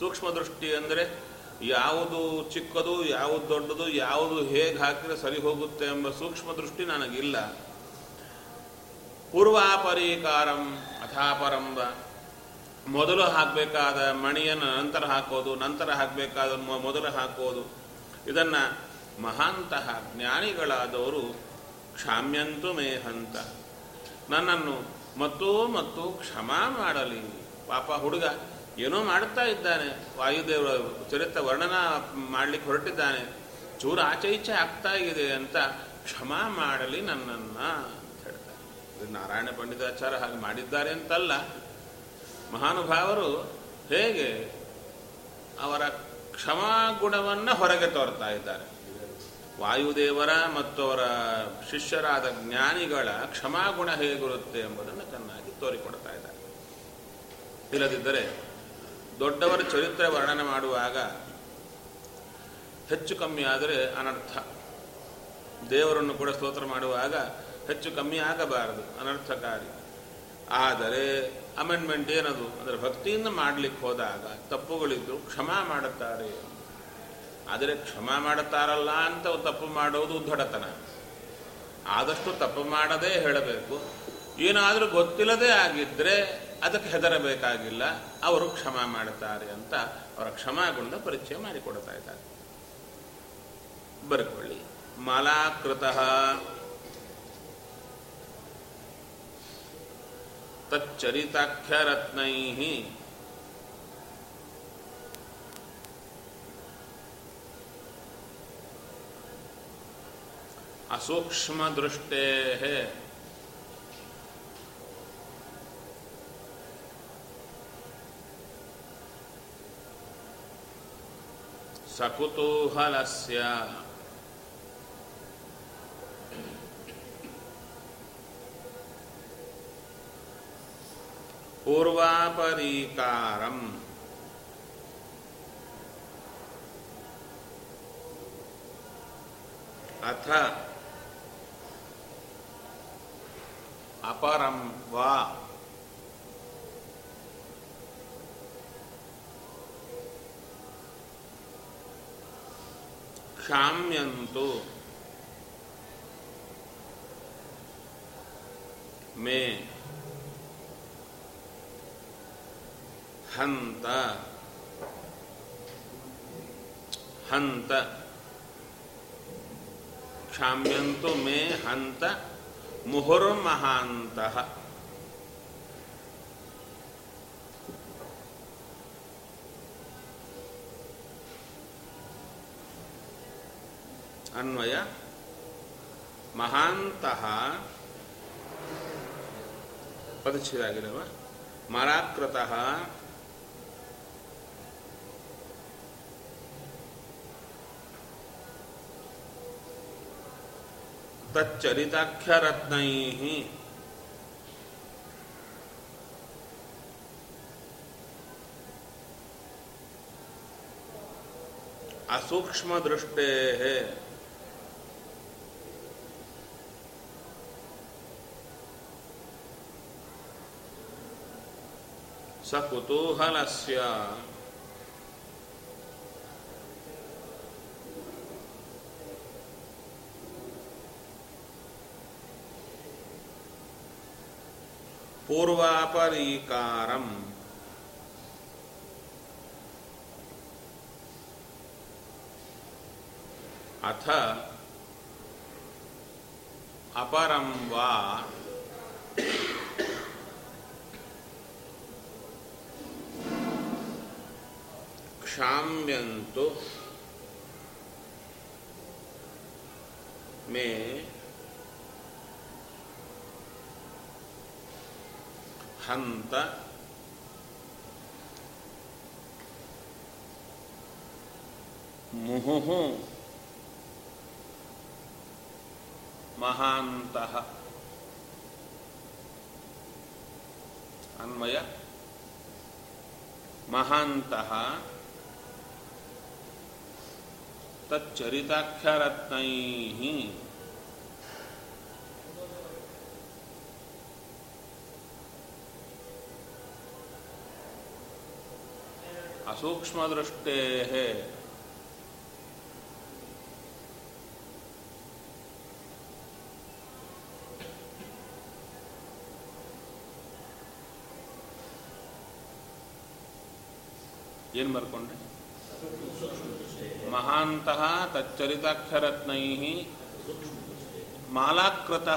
ಸೂಕ್ಷ್ಮ ದೃಷ್ಟಿ ಅಂದರೆ ಯಾವುದು ಚಿಕ್ಕದು, ಯಾವುದು ದೊಡ್ಡದು, ಯಾವುದು ಹೇಗೆ ಹಾಕಿದ್ರೆ ಸರಿ ಹೋಗುತ್ತೆ ಎಂಬ ಸೂಕ್ಷ್ಮ ದೃಷ್ಟಿ ನನಗಿಲ್ಲ. ಪೂರ್ವಾಪರಿಕಾರಂ ಅಥಾಪರಂಬ. ಮೊದಲು ಹಾಕಬೇಕಾದ ಮಣಿಯನ್ನು ನಂತರ ಹಾಕೋದು, ನಂತರ ಹಾಕಬೇಕಾದ ಮೊದಲು ಹಾಕೋದು. ಇದನ್ನ ಮಹಾಂತಹ ಜ್ಞಾನಿಗಳಾದವರು ಕ್ಷಾಮ್ಯಂತು ಮೇಹಂತ ನನ್ನನ್ನು ಮತ್ತೂ ಮತ್ತು ಕ್ಷಮಾ ಮಾಡಲಿ. ಪಾಪ ಹುಡುಗ. ಏನೋ ಮಾಡುತ್ತಾ ಇದ್ದಾನೆ. ವಾಯುದೇವರ ಚರಿತ್ರ ವರ್ಣನ ಮಾಡಲಿಕ್ಕೆ ಹೊರಟಿದ್ದಾನೆ. ಚೂರು ಆಚೆ ಈಚೆ ಆಗ್ತಾ ಇದೆ ಅಂತ ಕ್ಷಮಾ ಮಾಡಲಿ ನನ್ನನ್ನ ಅಂತ ಹೇಳ್ತಾರೆ ನಾರಾಯಣ ಪಂಡಿತಾಚಾರ್ಯ ಹಾಗೆ ಮಾಡಿದ್ದಾರೆ ಅಂತಲ್ಲ. ಮಹಾನುಭಾವರು ಹೇಗೆ ಅವರ ಕ್ಷಮಾ ಗುಣವನ್ನು ಹೊರಗೆ ತೋರ್ತಾ ಇದ್ದಾರೆ. ವಾಯುದೇವರ ಮತ್ತು ಅವರ ಶಿಷ್ಯರಾದ ಜ್ಞಾನಿಗಳ ಕ್ಷಮಾಗುಣ ಹೇಗಿರುತ್ತೆ ಎಂಬುದನ್ನು ಚೆನ್ನಾಗಿ ತೋರಿಕೊಡ್ತಾ ಇದ್ದಾರೆ. ಇಲ್ಲದಿದ್ದರೆ ದೊಡ್ಡವರ ಚರಿತ್ರೆ ವರ್ಣನೆ ಮಾಡುವಾಗ ಹೆಚ್ಚು ಕಮ್ಮಿ ಆದರೆ ಅನರ್ಥ. ದೇವರನ್ನು ಕೂಡ ಸ್ತೋತ್ರ ಮಾಡುವಾಗ ಹೆಚ್ಚು ಕಮ್ಮಿ ಆಗಬಾರದು, ಅನರ್ಥಕಾರಿ. ಆದರೆ ಅಮೆಂಡ್ಮೆಂಟ್ ಏನದು? ಅಂದರೆ ಭಕ್ತಿಯಿಂದ ಮಾಡಲಿಕ್ಕೆ ಹೋದಾಗ ತಪ್ಪುಗಳಿದ್ದು ಕ್ಷಮಾ ಮಾಡುತ್ತಾರೆ. ಆದರೆ ಕ್ಷಮಾ ಮಾಡುತ್ತಾರಲ್ಲ ಅಂತ ತಪ್ಪು ಮಾಡೋದು ಉದ್ದಡತನ. ಆದಷ್ಟು ತಪ್ಪು ಮಾಡದೇ ಹೇಳಬೇಕು. ಏನಾದರೂ ಗೊತ್ತಿಲ್ಲದೆ ಆಗಿದ್ದರೆ ಅದಕ್ಕೆ ಹೆದರಬೇಕಾಗಿಲ್ಲ. ಅವರು ಕ್ಷಮಾ ಮಾಡುತ್ತಾರೆ ಅಂತ ಅವರ ಕ್ಷಮಾಗುಣದ ಪರಿಚಯ ಮಾಡಿಕೊಡ್ತಾ ಇದ್ದಾರೆ. ಬರ್ಕೊಳ್ಳಿ. ಮಾಲಾಕೃತಃ. ತಚ್ಚರಿತಾಖ್ಯರತ್ನೈ ಅಸೂಕ್ಷ್ಮದೃಷ್ಟೇ ಸಕುತೂಹಲಸ್ಯ ಪೂರ್ವಾಪರೀಕಾರಂ ಅಥ ಅಪರಂ ವಾ ಕ್ಷಾಮ್ಯಂತು ಮೇ ಹಂತ ಹಂತ ಕ್ಷಾಮ್ಯಂತು ಮೇ ಹಂತ ಮುಹುರ್ಮಹಾಂತಃ ಅನ್ವಯ ಮಹಾಂತಹ ಪದಚ್ಛೇದಾಗಿರವ ಮರಾಕೃತಃ ತಚ್ಚರಿತಾಖ್ಯರತ್ನೈ ಸ ಕುತೂಹಲಸ್ಯ ಪೂರ್ವಾಪರೀಕಾರಂ. ಅಥ ಅಪರಂ ವಾ ಕ್ಷಾಮ್ಯಂತು ಮೇ ಹಂತ ಮುಹುಹು ಮಹಾಂತಃ ಅನ್ವಯ ಮಹಾಂತಃ ತಚ್ಚರಿತಾಖ್ಯರತ್ನೈ ಅಸೂಕ್ಷ್ಮದೃಷ್ಟೇ ಏನು ಬರ್ಕೊಂಡೆ महांत तच्चरिताक्षरत्न मालाकृत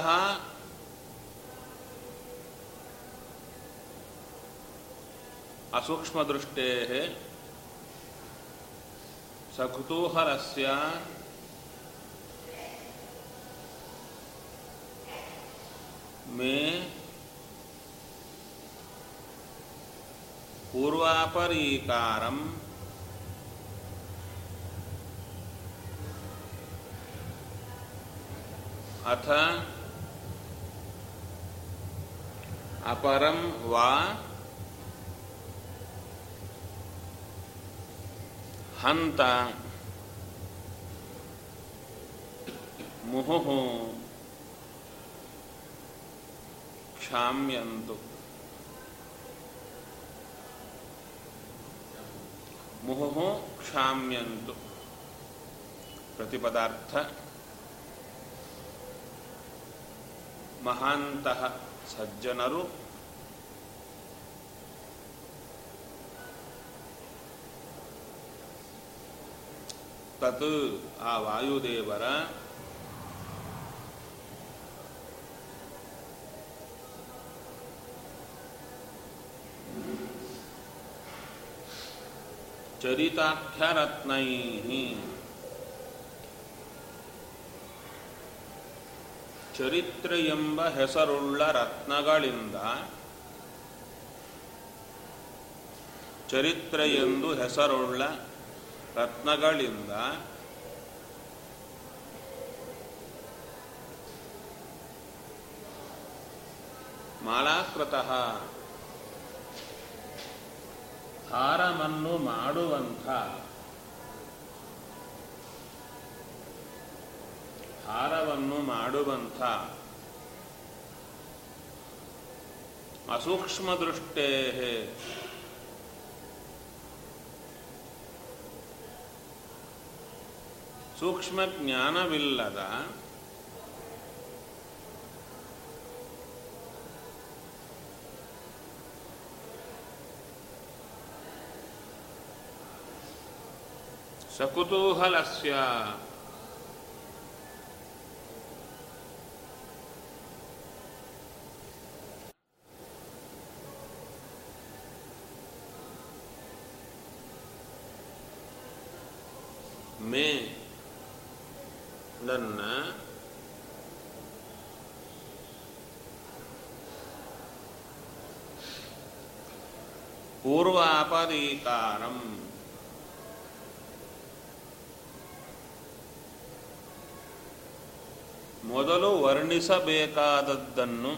असूक्ष्मदृष्टे सकुतूहर मे पूर्वापरीकारम् अथ अपरम वा हंता मुहुः क्षाम्यन्तु। मुहुः क्षाम्यन्तु। प्रतिपदार्थ ಮಹಾಂತಹ ಸಜ್ಜನರು ತತ್ ಆ ವಾಯುದೇವರ ಚರಿತಾಖ್ಯರತ್ನೈ ಚರಿತ್ರ ಎಂಬ ಹೆಸರುಳ್ಳ ರತ್ನಗಳಿಂದ ಚರಿತ್ರೆ ಎಂದು ಹೆಸರುಳ್ಳ ರತ್ನಗಳಿಂದ ಮಾಲಾಕೃತಃ ಹಾರವನ್ನು ಮಾಡುವಂಥ ಹಾರವನ್ನು ಮಾಡುವಂಥ ಅಸೂಕ್ಷ್ಮದೃಷ್ಟೇ ಸೂಕ್ಷ್ಮ ಜ್ಞಾನವಿಲ್ಲದ ಸಕುತೂಹಲಸ್ಯ ಮೇ ನನ್ನ ಪೂರ್ವಾಪದೀಕಾರಂ ಮೊದಲು ವರ್ಣಿಸಬೇಕಾದದ್ದನ್ನು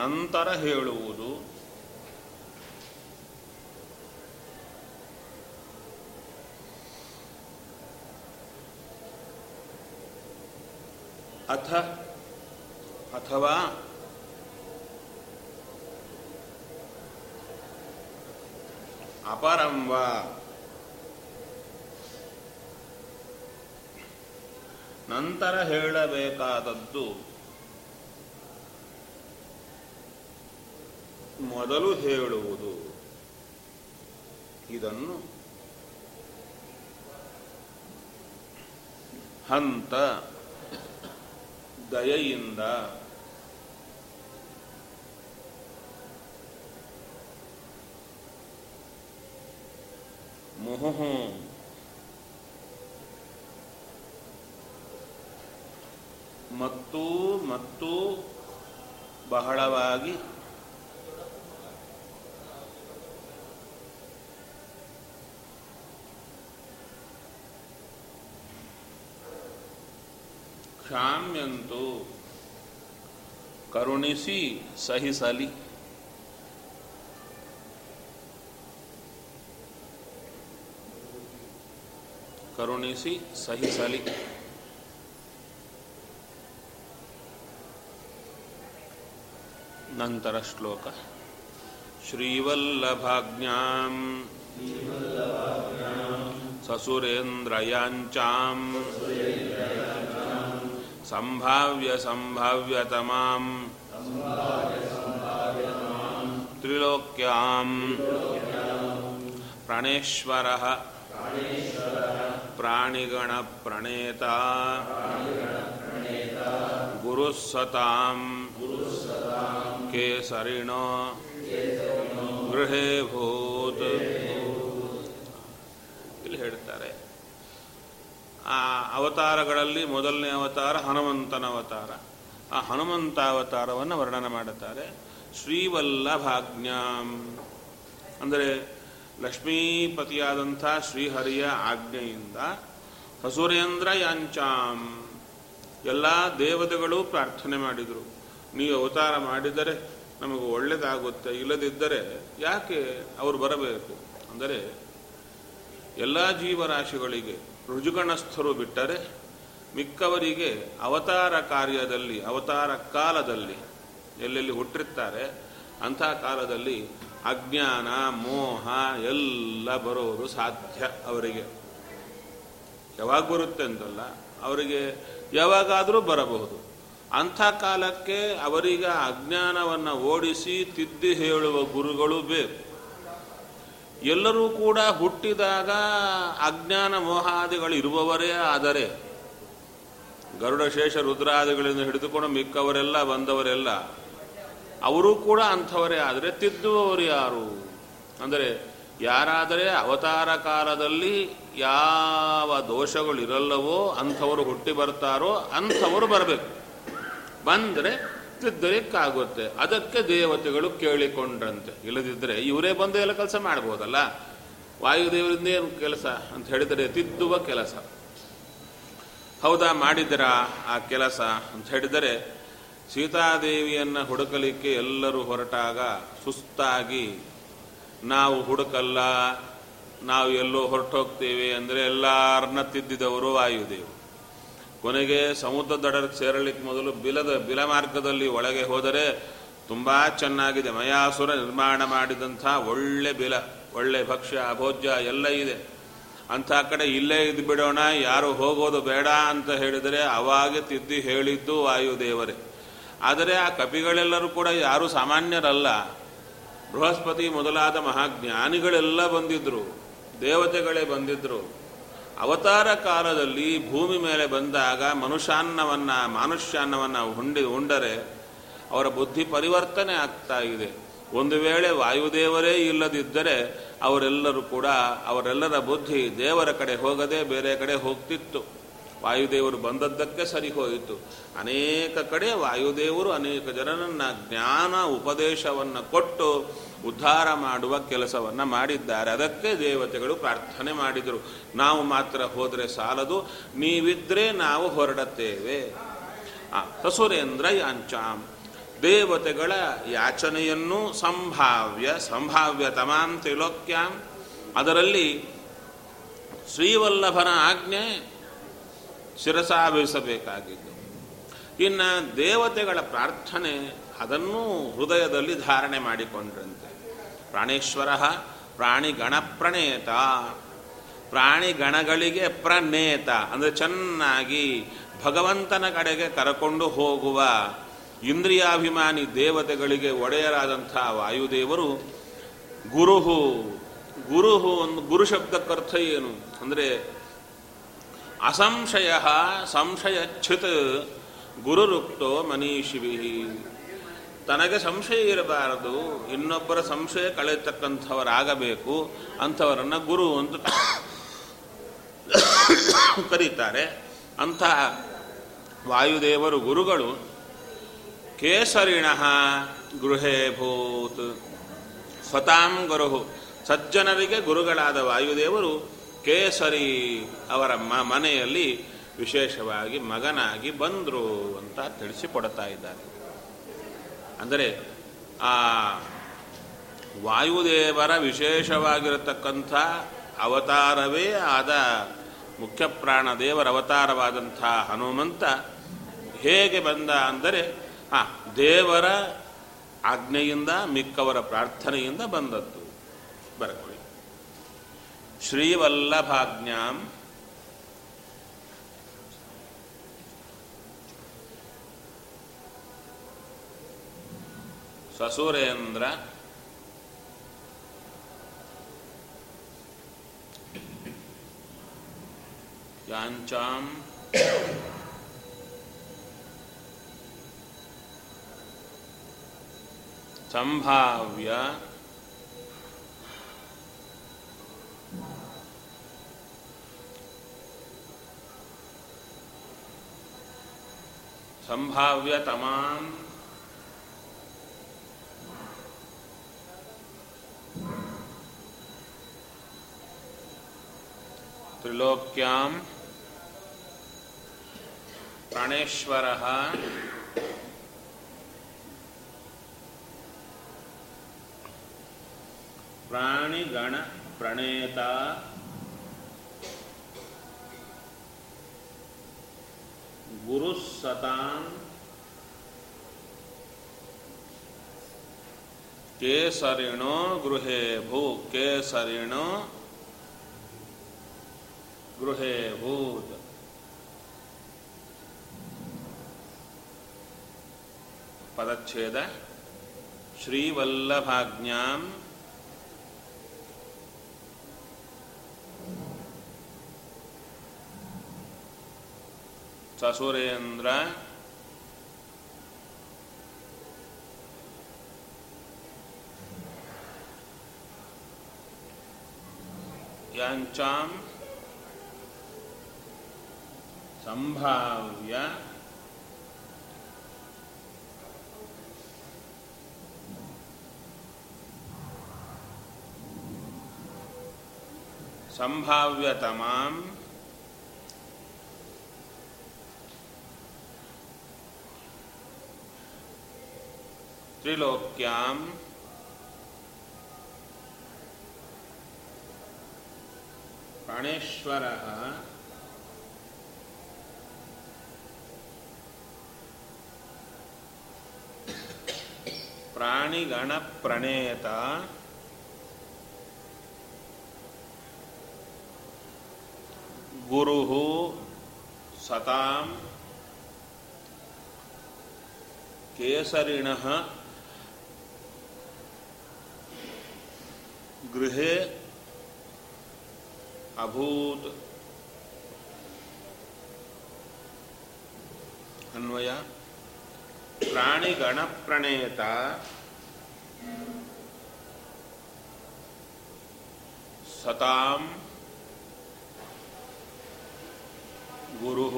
ನಂತರ ಹೇಳುವುದು. ಅಥ ಅಥವಾ ಅಪರಂವ ನಂತರ ಹೇಳಬೇಕಾದದ್ದು ಮೊದಲು ಹೇಳುವುದು. ಇದನ್ನು ಹಂತ ದಯೆಯಿಂದ ಮುಹುಹು ಮತ್ತು ಮತ್ತು ಬಹಳವಾಗಿ ಕ್ಷಾಮ್ಯಂತು ಕರುಣಿಸಿ ಸಹಿಸಲಿ. ಕರುಣಿಸಿ ಸಹಿಸಲಿ. ನಂತರ ಶ್ಲೋಕ. ಶ್ರೀವಲ್ಲಭಾಜ್ಞಾಂ. ಸಸುರೇಂದ್ರಯಾಂಚಾಂ. ಸಂಭಾವ್ಯ ಸಂಭಾವ್ಯತಮಾಂ ತ್ರಿಲೋಕ್ಯಾಂ ಪ್ರಣೇಶ್ವರ ಪ್ರಾಣಿಗಣ ಪ್ರಣೇತ ಗುರುಸ್ಸತಾಂ ಕೇಸರಿಣ ಗೃಹೇ ಭೂತ್ ಇಲ್ಲಿ ಹೇಳ್ತಾರೆ ಆ ಅವತಾರಗಳಲ್ಲಿ ಮೊದಲನೇ ಅವತಾರ ಹನುಮಂತನ ಅವತಾರ ಆ ಹನುಮಂತ ಅವತಾರವನ್ನು ವರ್ಣನೆ ಮಾಡುತ್ತಾರೆ. ಶ್ರೀವಲ್ಲಭಾಜ್ಞಾಂ ಅಂದರೆ ಲಕ್ಷ್ಮೀಪತಿಯಾದಂಥ ಶ್ರೀಹರಿಯ ಆಜ್ಞೆಯಿಂದ ಹಸುರೇಂದ್ರ ಯಾಂಚಾಂ. ಎಲ್ಲ ದೇವತೆಗಳು ಪ್ರಾರ್ಥನೆ ಮಾಡಿದರು. ನೀವು ಅವತಾರ ಮಾಡಿದರೆ ನಮಗೆ ಒಳ್ಳೆಯದಾಗುತ್ತೆ ಇಲ್ಲದಿದ್ದರೆ ಯಾಕೆ ಅವರು ಬರಬೇಕು? ಅಂದರೆ ಎಲ್ಲ ಜೀವರಾಶಿಗಳಿಗೆ ರುಜುಗಣಸ್ಥರು ಬಿಟ್ಟರೆ ಮಿಕ್ಕವರಿಗೆ ಅವತಾರ ಕಾರ್ಯದಲ್ಲಿ, ಅವತಾರ ಕಾಲದಲ್ಲಿ ಎಲ್ಲೆಲ್ಲಿ ಹುಟ್ಟಿರ್ತಾರೆ, ಅಂಥ ಕಾಲದಲ್ಲಿ ಅಜ್ಞಾನ, ಮೋಹ ಎಲ್ಲ ಬರೋದು ಸಾಧ್ಯ ಅವರಿಗೆ. ಯಾವಾಗ ಬರುತ್ತೆ ಅಂತಲ್ಲ, ಅವರಿಗೆ ಯಾವಾಗಾದರೂ ಬರಬಹುದು. ಅಂಥ ಕಾಲಕ್ಕೆ ಅವರಿಗೆ ಅಜ್ಞಾನವನ್ನು ಓಡಿಸಿ ತಿದ್ದಿ ಹೇಳುವ ಗುರುಗಳು ಬೇಕು. ಎಲ್ಲರೂ ಕೂಡ ಹುಟ್ಟಿದಾಗ ಅಜ್ಞಾನ ಮೋಹಾದಿಗಳು ಇರುವವರೇ ಆದರೆ ಗರುಡ ಶೇಷ ರುದ್ರಾದಿಗಳಿಂದ ಹಿಡಿದುಕೊಂಡು ಮಿಕ್ಕವರೆಲ್ಲ ಬಂದವರೆಲ್ಲ ಅವರು ಕೂಡ ಅಂಥವರೇ ಆದರೆ ತಿದ್ದುವವರು ಯಾರು? ಅಂದರೆ ಯಾರಾದರೆ ಅವತಾರ ಕಾಲದಲ್ಲಿ ಯಾವ ದೋಷಗಳು ಇರಲ್ಲವೋ ಅಂಥವರು ಹುಟ್ಟಿ ಬರ್ತಾರೋ ಅಂಥವರು ಬರಬೇಕು. ಬಂದರೆ ತಿದ್ದಲಿಕ್ಕಾಗುತ್ತೆ ಅದಕ್ಕೆ ದೇವತೆಗಳು ಕೇಳಿಕೊಂಡ್ರಂತೆ ಇಲ್ಲದಿದ್ದರೆ ಇವರೇ ಬಂದು ಎಲ್ಲ ಕೆಲಸ ಮಾಡ್ಬೋದಲ್ಲ? ವಾಯುದೇವರಿಂದ ಏನು ಕೆಲಸ ಅಂತ ಹೇಳಿದರೆ ತಿದ್ದುವ ಕೆಲಸ. ಹೌದಾ ಮಾಡಿದರಾ ಆ ಕೆಲಸ ಅಂತ ಹೇಳಿದರೆ ಸೀತಾದೇವಿಯನ್ನು ಹುಡುಕಲಿಕ್ಕೆ ಎಲ್ಲರೂ ಹೊರಟಾಗ ಸುಸ್ತಾಗಿ, ನಾವು ಹುಡುಕಲ್ಲ, ನಾವು ಎಲ್ಲೋ ಹೊರಟೋಗ್ತೇವೆ ಅಂದರೆ ಎಲ್ಲರನ್ನ ತಿದ್ದಿದವರು ವಾಯುದೇವರು. ಕೊನೆಗೆ ಸಮುದ್ರ ದಡಕ್ಕೆ ಸೇರಲಿಕ್ಕೆ ಮೊದಲು ಬಿಲದ, ಬಿಲ ಮಾರ್ಗದಲ್ಲಿ ಒಳಗೆ ಹೋದರೆ ತುಂಬ ಚೆನ್ನಾಗಿದೆ. ಮಯಾಸುರ ನಿರ್ಮಾಣ ಮಾಡಿದಂಥ ಒಳ್ಳೆ ಬಿಲ, ಒಳ್ಳೆ ಭಕ್ಷ್ಯ, ಭೋಜ್ಯ ಎಲ್ಲ ಇದೆ. ಅಂಥ ಕಡೆ ಇಲ್ಲೇ ಇದ್ದು ಬಿಡೋಣ, ಯಾರು ಹೋಗೋದು ಬೇಡ ಅಂತ ಹೇಳಿದರೆ ಅವಾಗೆ ತಿದ್ದಿ ಹೇಳಿದ್ದು ವಾಯುದೇವರೇ. ಆದರೆ ಆ ಕಪಿಗಳೆಲ್ಲರೂ ಕೂಡ ಯಾರು ಸಾಮಾನ್ಯರಲ್ಲ. ಬೃಹಸ್ಪತಿ ಮೊದಲಾದ ಮಹಾಜ್ಞಾನಿಗಳೆಲ್ಲ ಬಂದಿದ್ದರು ದೇವತೆಗಳೇ ಬಂದಿದ್ರು. ಅವತಾರ ಕಾಲದಲ್ಲಿ ಭೂಮಿ ಮೇಲೆ ಬಂದಾಗ ಮನುಷ್ಯಾನ್ನವನ್ನು, ಮಾನುಷ್ಯಾನ್ನವನ್ನು ಹೊಂಡಿ, ಉಂಡರೆ ಅವರ ಬುದ್ಧಿ ಪರಿವರ್ತನೆ ಆಗ್ತಾ ಇದೆ. ಒಂದು ವೇಳೆ ವಾಯುದೇವರೇ ಇಲ್ಲದಿದ್ದರೆ ಅವರೆಲ್ಲರೂ ಕೂಡ ಅವರೆಲ್ಲರ ಬುದ್ಧಿ ದೇವರ ಕಡೆ ಹೋಗದೆ ಬೇರೆ ಕಡೆ ಹೋಗ್ತಿತ್ತು. ವಾಯುದೇವರು ಬಂದದ್ದಕ್ಕೆ ಸರಿ ಹೋಯಿತು. ಅನೇಕ ಕಡೆ ವಾಯುದೇವರು ಅನೇಕ ಜನರನ್ನ ಜ್ಞಾನ, ಉಪದೇಶವನ್ನು ಕೊಟ್ಟು ಉದ್ಧಾರ ಮಾಡುವ ಕೆಲಸವನ್ನು ಮಾಡಿದ್ದಾರೆ. ಅದಕ್ಕೆ ದೇವತೆಗಳು ಪ್ರಾರ್ಥನೆ ಮಾಡಿದರು. ನಾವು ಮಾತ್ರ ಹೋದರೆ ಸಾಲದು, ನೀವಿದ್ರೆ ನಾವು ಹೊರಡುತ್ತೇವೆ. ಸಸುರೇಂದ್ರ ಯಾಂಚಾಂ. ದೇವತೆಗಳ ಯಾಚನೆಯನ್ನು ಸಂಭಾವ್ಯ ಸಂಭಾವ್ಯ ತಮಾಂ ತ್ರಿಲೋಕ್ಯಾಂ ಅದರಲ್ಲಿ ಶ್ರೀವಲ್ಲಭನ ಆಜ್ಞೆ ಶಿರಸಾವಹಿಸಬೇಕಾಗಿದ್ದು ಇನ್ನು ದೇವತೆಗಳ ಪ್ರಾರ್ಥನೆ ಅದನ್ನು ಹೃದಯದಲ್ಲಿ ಧಾರಣೆ ಮಾಡಿಕೊಂಡ್ರಂತೆ. ಪ್ರಾಣೇಶ್ವರ ಪ್ರಾಣಿಗಣಪ್ರಣೇತ ಪ್ರಾಣಿಗಣಗಳಿಗೆ ಪ್ರಣೇತ, ಅಂದರೆ ಚೆನ್ನಾಗಿ ಭಗವಂತನ ಕಡೆಗೆ ಕರಕೊಂಡು ಹೋಗುವ ಇಂದ್ರಿಯಾಭಿಮಾನಿ ದೇವತೆಗಳಿಗೆ ಒಡೆಯರಾದಂಥ ವಾಯುದೇವರು ಗುರುಹು. ಗುರುಹು ಒಂದು ಗುರು ಶಬ್ದಕ್ಕರ್ಥ ಏನು? ಅಂದರೆ ಅಸಂಶಯ ಸಂಶಯಚ್ಯುತ್ ಗುರುರುಕ್ತೋ ಮನೀಷಿವಿ ತನಗೆ ಸಂಶಯ ಇರಬಾರದು, ಇನ್ನೊಬ್ಬರ ಸಂಶಯ ಕಳೆಯತಕ್ಕಂಥವರಾಗಬೇಕು ಅಂಥವರನ್ನು ಗುರು ಅಂತ ಕರೀತಾರೆ. ಅಂತಹ ವಾಯುದೇವರು ಗುರುಗಳು, ಕೇಸರಿಣ ಗೃಹೇ ಭೂತ್. ಸ್ವತಾಂ ಗುರು ಸಜ್ಜನರಿಗೆ ಗುರುಗಳಾದ ವಾಯುದೇವರು ಕೇಸರಿ ಅವರ ಮನೆಯಲ್ಲಿ ವಿಶೇಷವಾಗಿ ಮಗನಾಗಿ ಬಂದರು ಅಂತ ತಿಳಿಸಿಕೊಡ್ತಾ ಇದ್ದಾರೆ. ಅಂದರೆ ಆ ವಾಯುದೇವರ ವಿಶೇಷವಾಗಿರತಕ್ಕಂಥ ಅವತಾರವೇ ಆದ ಮುಖ್ಯ ಪ್ರಾಣ ದೇವರ ಅವತಾರವಾದಂಥ ಹನುಮಂತ ಹೇಗೆ ಬಂದ ಅಂದರೆ, ಆ ದೇವರ ಆಜ್ಞೆಯಿಂದ ಮಿಕ್ಕವರ ಪ್ರಾರ್ಥನೆಯಿಂದ ಬಂದದ್ದು. ಬರ್ಕೊಳ್ಳಿ ಶ್ರೀವಲ್ಲಭಾಜ್ಞಾಂ. ಸಸುರೇಂದ್ರ. ಯಾಂಚಾಂ. ಸಂಭಾವ್ಯ. ಸಂಭಾವ್ಯ ತಮಾಂ ತ್ರಿಲೋಕ್ಯಾಂ ಪ್ರಾಣೇಶ್ವರ ಪ್ರಾಣಿಗಣ ಪ್ರಣೇತ ಗುರುಸತಾಂ ಕೇಸರಿಣೋ ಗೃಹೇ ಭೂ ಕೇಸರಿಣೋ ಗೃಹೇ ಭೂತ್ ಪದಚ್ಛೇದ ಶ್ರೀವಲ್ಲಭಾಜ್ಞಾಂ ಸಸುರೇಂದ್ರ ಯಾಂಚಾಂ ಸಂಭಾವ್ಯ ಸಂಭಾವ್ಯತಮಾಂ ತ್ರಿಲೋಕ್ಯಾಂ ಪ್ರಾಣೇಶ್ವರ ಪ್ರಾಣಿಗಣ ಪ್ರಣೇತ ಗುರು ಸತಾಂ ಕೇಸರಿಣ ಗೃಹೇ ಅಭೂತ್ ಅನ್ವಯ ಪ್ರಾಣಿಗಣ ಪ್ರಣೇತ ಸತಾಂ ಗುರು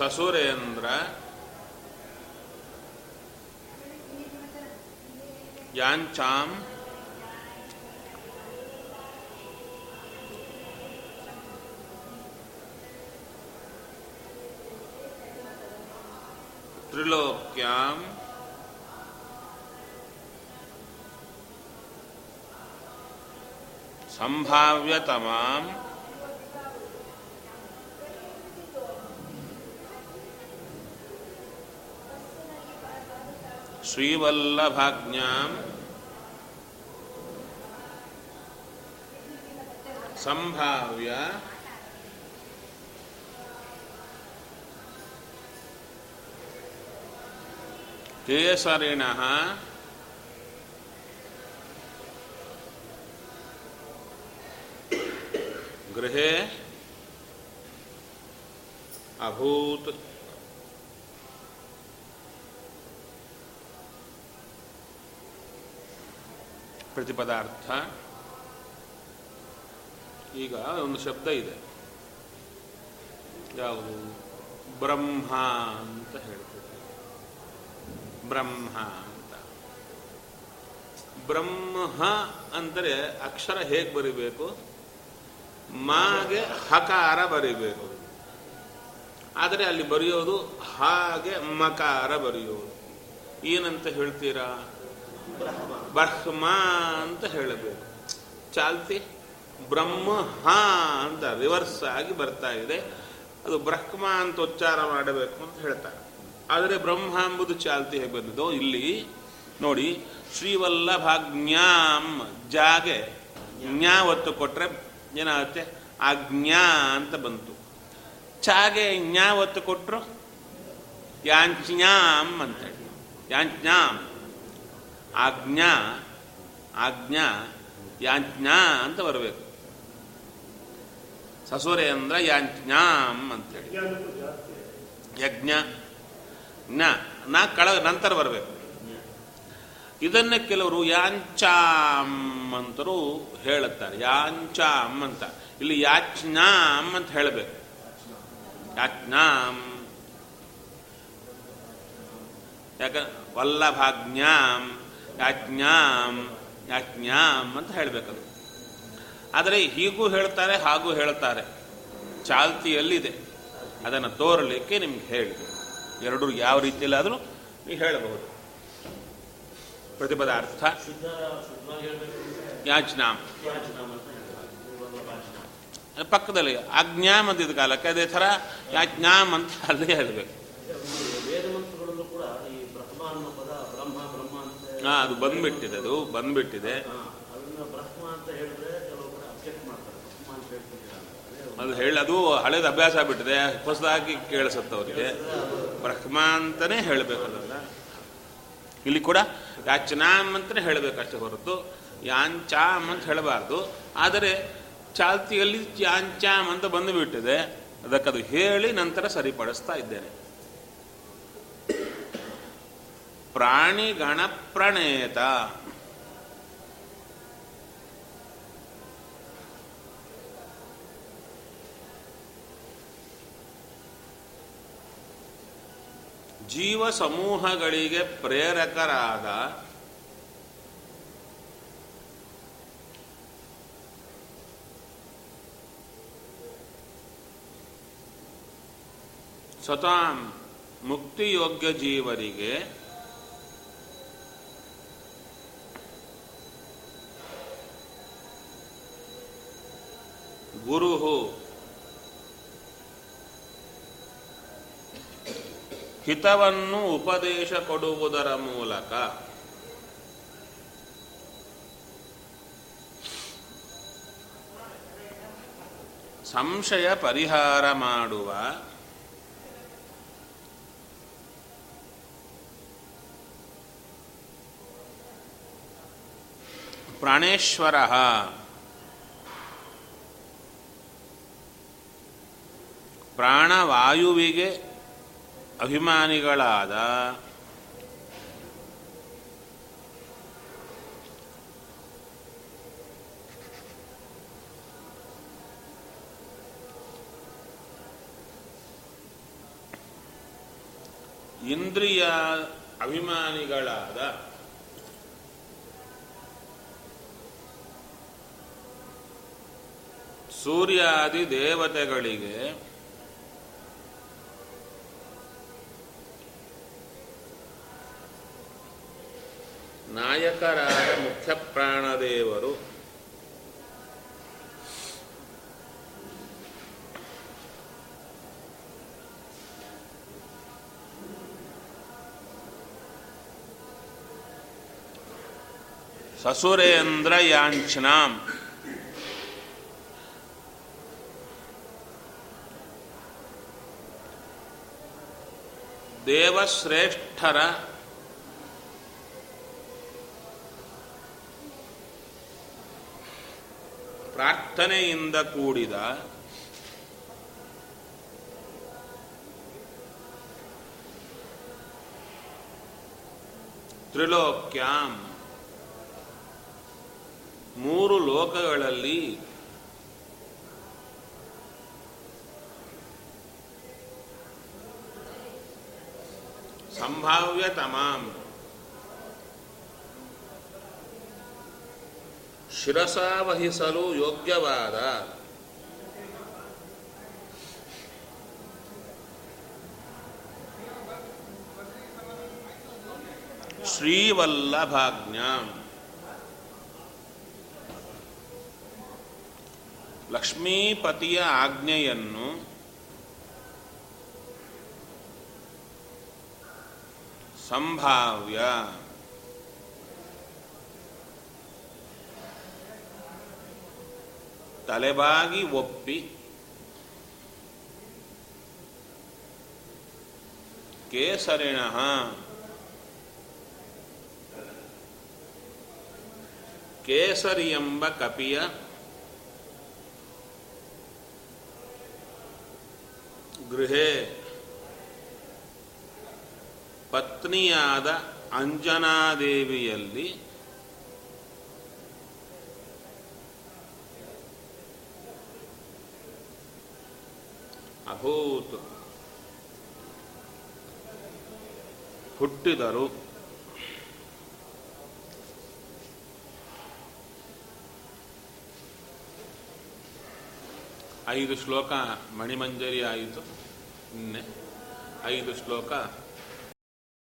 ससुरेन्द्र ಅಂದ್ರೆ ಯಾಂಚಾಂ त्रिलोक्याम संभाव्यतमाम ಶ್ರೀವಲ್ಲಭಾಜ್ಞಾಂ ಸಂಭಾವ್ಯ ಕೇಸರಿಣ ಗೃಹೇ ಅಭೂತ್ ಪ್ರತಿಪದಾರ್ಥ. ಈಗ ಒಂದು ಶಬ್ದ ಇದೆ. ಯಾವುದು? ಬ್ರಹ್ಮ ಅಂತ ಹೇಳ್ತೀವಿ ಬ್ರಹ್ಮ ಅಂತ. ಬ್ರಹ್ಮ ಅಂದರೆ ಅಕ್ಷರ ಹೇಗೆ ಬರಿಬೇಕು? ಮಾಗೆ ಹಕಾರ ಬರಿಬೇಕು. ಆದರೆ ಅಲ್ಲಿ ಬರೆಯೋದು ಹಾಗೆ ಮಕಾರ ಬರೆಯೋದು. ಏನಂತ ಹೇಳ್ತೀರಾ? ಬ್ರಹ್ಮ ಅಂತ ಹೇಳಬೇಕು. ಚಾಲ್ತಿ? ಬ್ರಹ್ಮ ಹ ಅಂತ ರಿವರ್ಸ್ ಆಗಿ ಬರ್ತಾ ಇದೆ. ಅದು ಬ್ರಹ್ಮ ಅಂತ ಉಚ್ಚಾರ ಮಾಡಬೇಕು ಅಂತ ಹೇಳ್ತಾರೆ. ಆದರೆ ಬ್ರಹ್ಮ ಎಂಬುದು ಚಾಲ್ತಿ ಹೇಗೆ ಬಂದಿದ್ದು ಇಲ್ಲಿ, ನೋಡಿ, ಶ್ರೀವಲ್ಲಭಾಜ್ಞಾಂ ಜಾಗೆ ಜ್ಞಾ ಒತ್ತು ಕೊಟ್ರೆ ಏನಾಗುತ್ತೆ? ಆಜ್ಞಾ ಜ್ಞಾ ಅಂತ ಬಂತು. ಚಾಗೆ ಜ್ಞಾ ಒತ್ತು ಕೊಟ್ರು? ಯಾಂಚ್ಞಾಂ ಅಂತೇಳಿ ಯಾಂಚ್ಞಾಂ ಆಜ್ಞಾ ಆಜ್ಞಾ, ಯಾಜ್ಞಾ ಅಂತ ಬರಬೇಕು. ಸಸುರೆ ಅಂದ್ರೆ ಅಂತ ಅಂತೇಳಿ. ಯಜ್ಞ, ಜ್ಞ ನಾ ಕಳ ನಂತರ ಬರಬೇಕು. ಇದನ್ನ ಕೆಲವರು ಯಾಂಚಾಂ ಅಂತರೂ ಹೇಳುತ್ತಾರೆ. ಯಾಂಚಾಂ ಅಂತ. ಇಲ್ಲಿ ಯಾಜ್ಞಾಂ ಅಂತ ಹೇಳಬೇಕು. ಯಾಜ್ಞಾಂ. ಯಾಕ? ವಲ್ಲಭಾಜ್ಞಾಂ. ಯಾಜ್ಞಾಂ ಯಾಜ್ಞಾಂ ಅಂತ ಹೇಳಬೇಕದು. ಆದರೆ ಹೀಗೂ ಹೇಳ್ತಾರೆ, ಹಾಗೂ ಹೇಳ್ತಾರೆ. ಚಾಲ್ತಿಯಲ್ಲಿದೆ. ಅದನ್ನು ತೋರಲಿಕ್ಕೆ ನಿಮ್ಗೆ ಹೇಳಿ ಎರಡೂ ಯಾವ ರೀತಿಯಲ್ಲಾದರೂ ನೀವು ಹೇಳಬಹುದು. ಪ್ರತಿಪದಾರ್ಥ ಯಾಜ್ಞಾಂ. ಪಕ್ಕದಲ್ಲಿ ಆಜ್ಞಾಮ್ ಅಂತಿದ್ದ ಕಾಲಕ್ಕೆ ಅದೇ ಥರ ಯಾಜ್ಞಾಮ್ ಅಂತ ಅಲ್ಲೇ ಹೇಳಬೇಕು ವೇದಮಂತ್ರಗಳಲ್ಲೂ ಕೂಡ ಈ ಬ್ರಹ್ಮ ಅನ್ನೋ ಪದ ಬ್ರಹ್ಮ ಬ್ರಹ್ಮ ಅಂತ ಹಾ ಅದು ಬಂದ್ಬಿಟ್ಟಿದೆ ಅದು ಬಂದ್ಬಿಟ್ಟಿದೆ. ಅದೇ ಹೇಳಿ ಅದು ಹಳೇದು ಅಭ್ಯಾಸ ಆಗ್ಬಿಟ್ಟಿದೆ. ಹೊಸದಾಗಿ ಕೇಳಿಸುತ್ತೆ ಅವರಿಗೆ. ಬ್ರಹ್ಮ ಅಂತಾನೆ ಹೇಳಬೇಕು ಅದನ್ನು. ಇಲ್ಲಿ ಕೂಡ ಯಾಚನಾಮ್ ಅಂತಲೇ ಹೇಳಬೇಕಷ್ಟೇ ಹೊರತು ಯಾಂಚಾಮ್ ಅಂತ ಹೇಳಬಾರ್ದು. ಆದರೆ ಚಾಲ್ತಿಯಲ್ಲಿ ಯಾಂಚಾಮ್ ಅಂತ ಬಂದುಬಿಟ್ಟಿದೆ. ಅದಕ್ಕದು ಹೇಳಿ ನಂತರ ಸರಿಪಡಿಸ್ತಾ ಇದ್ದೇನೆ. ಪ್ರಾಣಿಗಣ ಪ್ರಣೇತ. ಜೀವ ಸಮೂಹಗಳಿಗೆ ಪ್ರೇರಕರಾದ ಸ್ವತಃ ಮುಕ್ತಿಯೋಗ್ಯ ಜೀವರಿಗೆ ಗುರು ಹಿತವನ್ನು ಉಪದೇಶ ಕೊಡುವುದರ ಮೂಲಕ ಸಂಶಯ ಪರಿಹಾರ ಮಾಡುವ ಪ್ರಾಣೇಶ್ವರ. ಪ್ರಾಣವಾಯುವಿಗೆ ಅಭಿಮಾನಿಗಳಾದ ಇಂದ್ರಿಯ ಅಭಿಮಾನಿಗಳಾದ ಸೂರ್ಯಾದಿ ದೇವತೆಗಳಿಗೆ ನಾಯಕರಾದ ಮುಖ್ಯ ಪ್ರಾಣದೇವರು. ಸಸುರೇಂದ್ರ ಯಾಂಚನಾಂ ದೇವಶ್ರೇಷ್ಠರ ಪ್ರಾರ್ಥನೆಯಿಂದ ಕೂಡಿದ ತ್ರಿಲೋಕ್ಯಾಂ ಮೂರು ಲೋಕಗಳಲ್ಲಿ ಸಂಭಾವ್ಯ ಶಿರಸಾವಹಿಸಲು ಯೋಗ್ಯವಾದ. ಶ್ರೀವಲ್ಲಭಾಜ್ಞ. ಲಕ್ಷ್ಮೀಪತಿಯ ಆಜ್ಞೆಯನ್ನು ಸಂಭಾವ್ಯ. ತಲೆಬಾಗಿ ಒಪ್ಪಿ ಕೇಸರಿಣ. ಕೇಸರಿ ಎಂಬ ಕಪಿಯ ಗೃಹೆ ಪತ್ನಿಯಾದ ಅಂಜನಾದೇವಿಯಲ್ಲಿ ಅಭೂತ್ ಹುಟ್ಟಿದರು. ಐದು ಶ್ಲೋಕ ಮಣಿಮಂಜರಿ ಆಯಿತು ನಿನ್ನೆ ಐದು ಶ್ಲೋಕ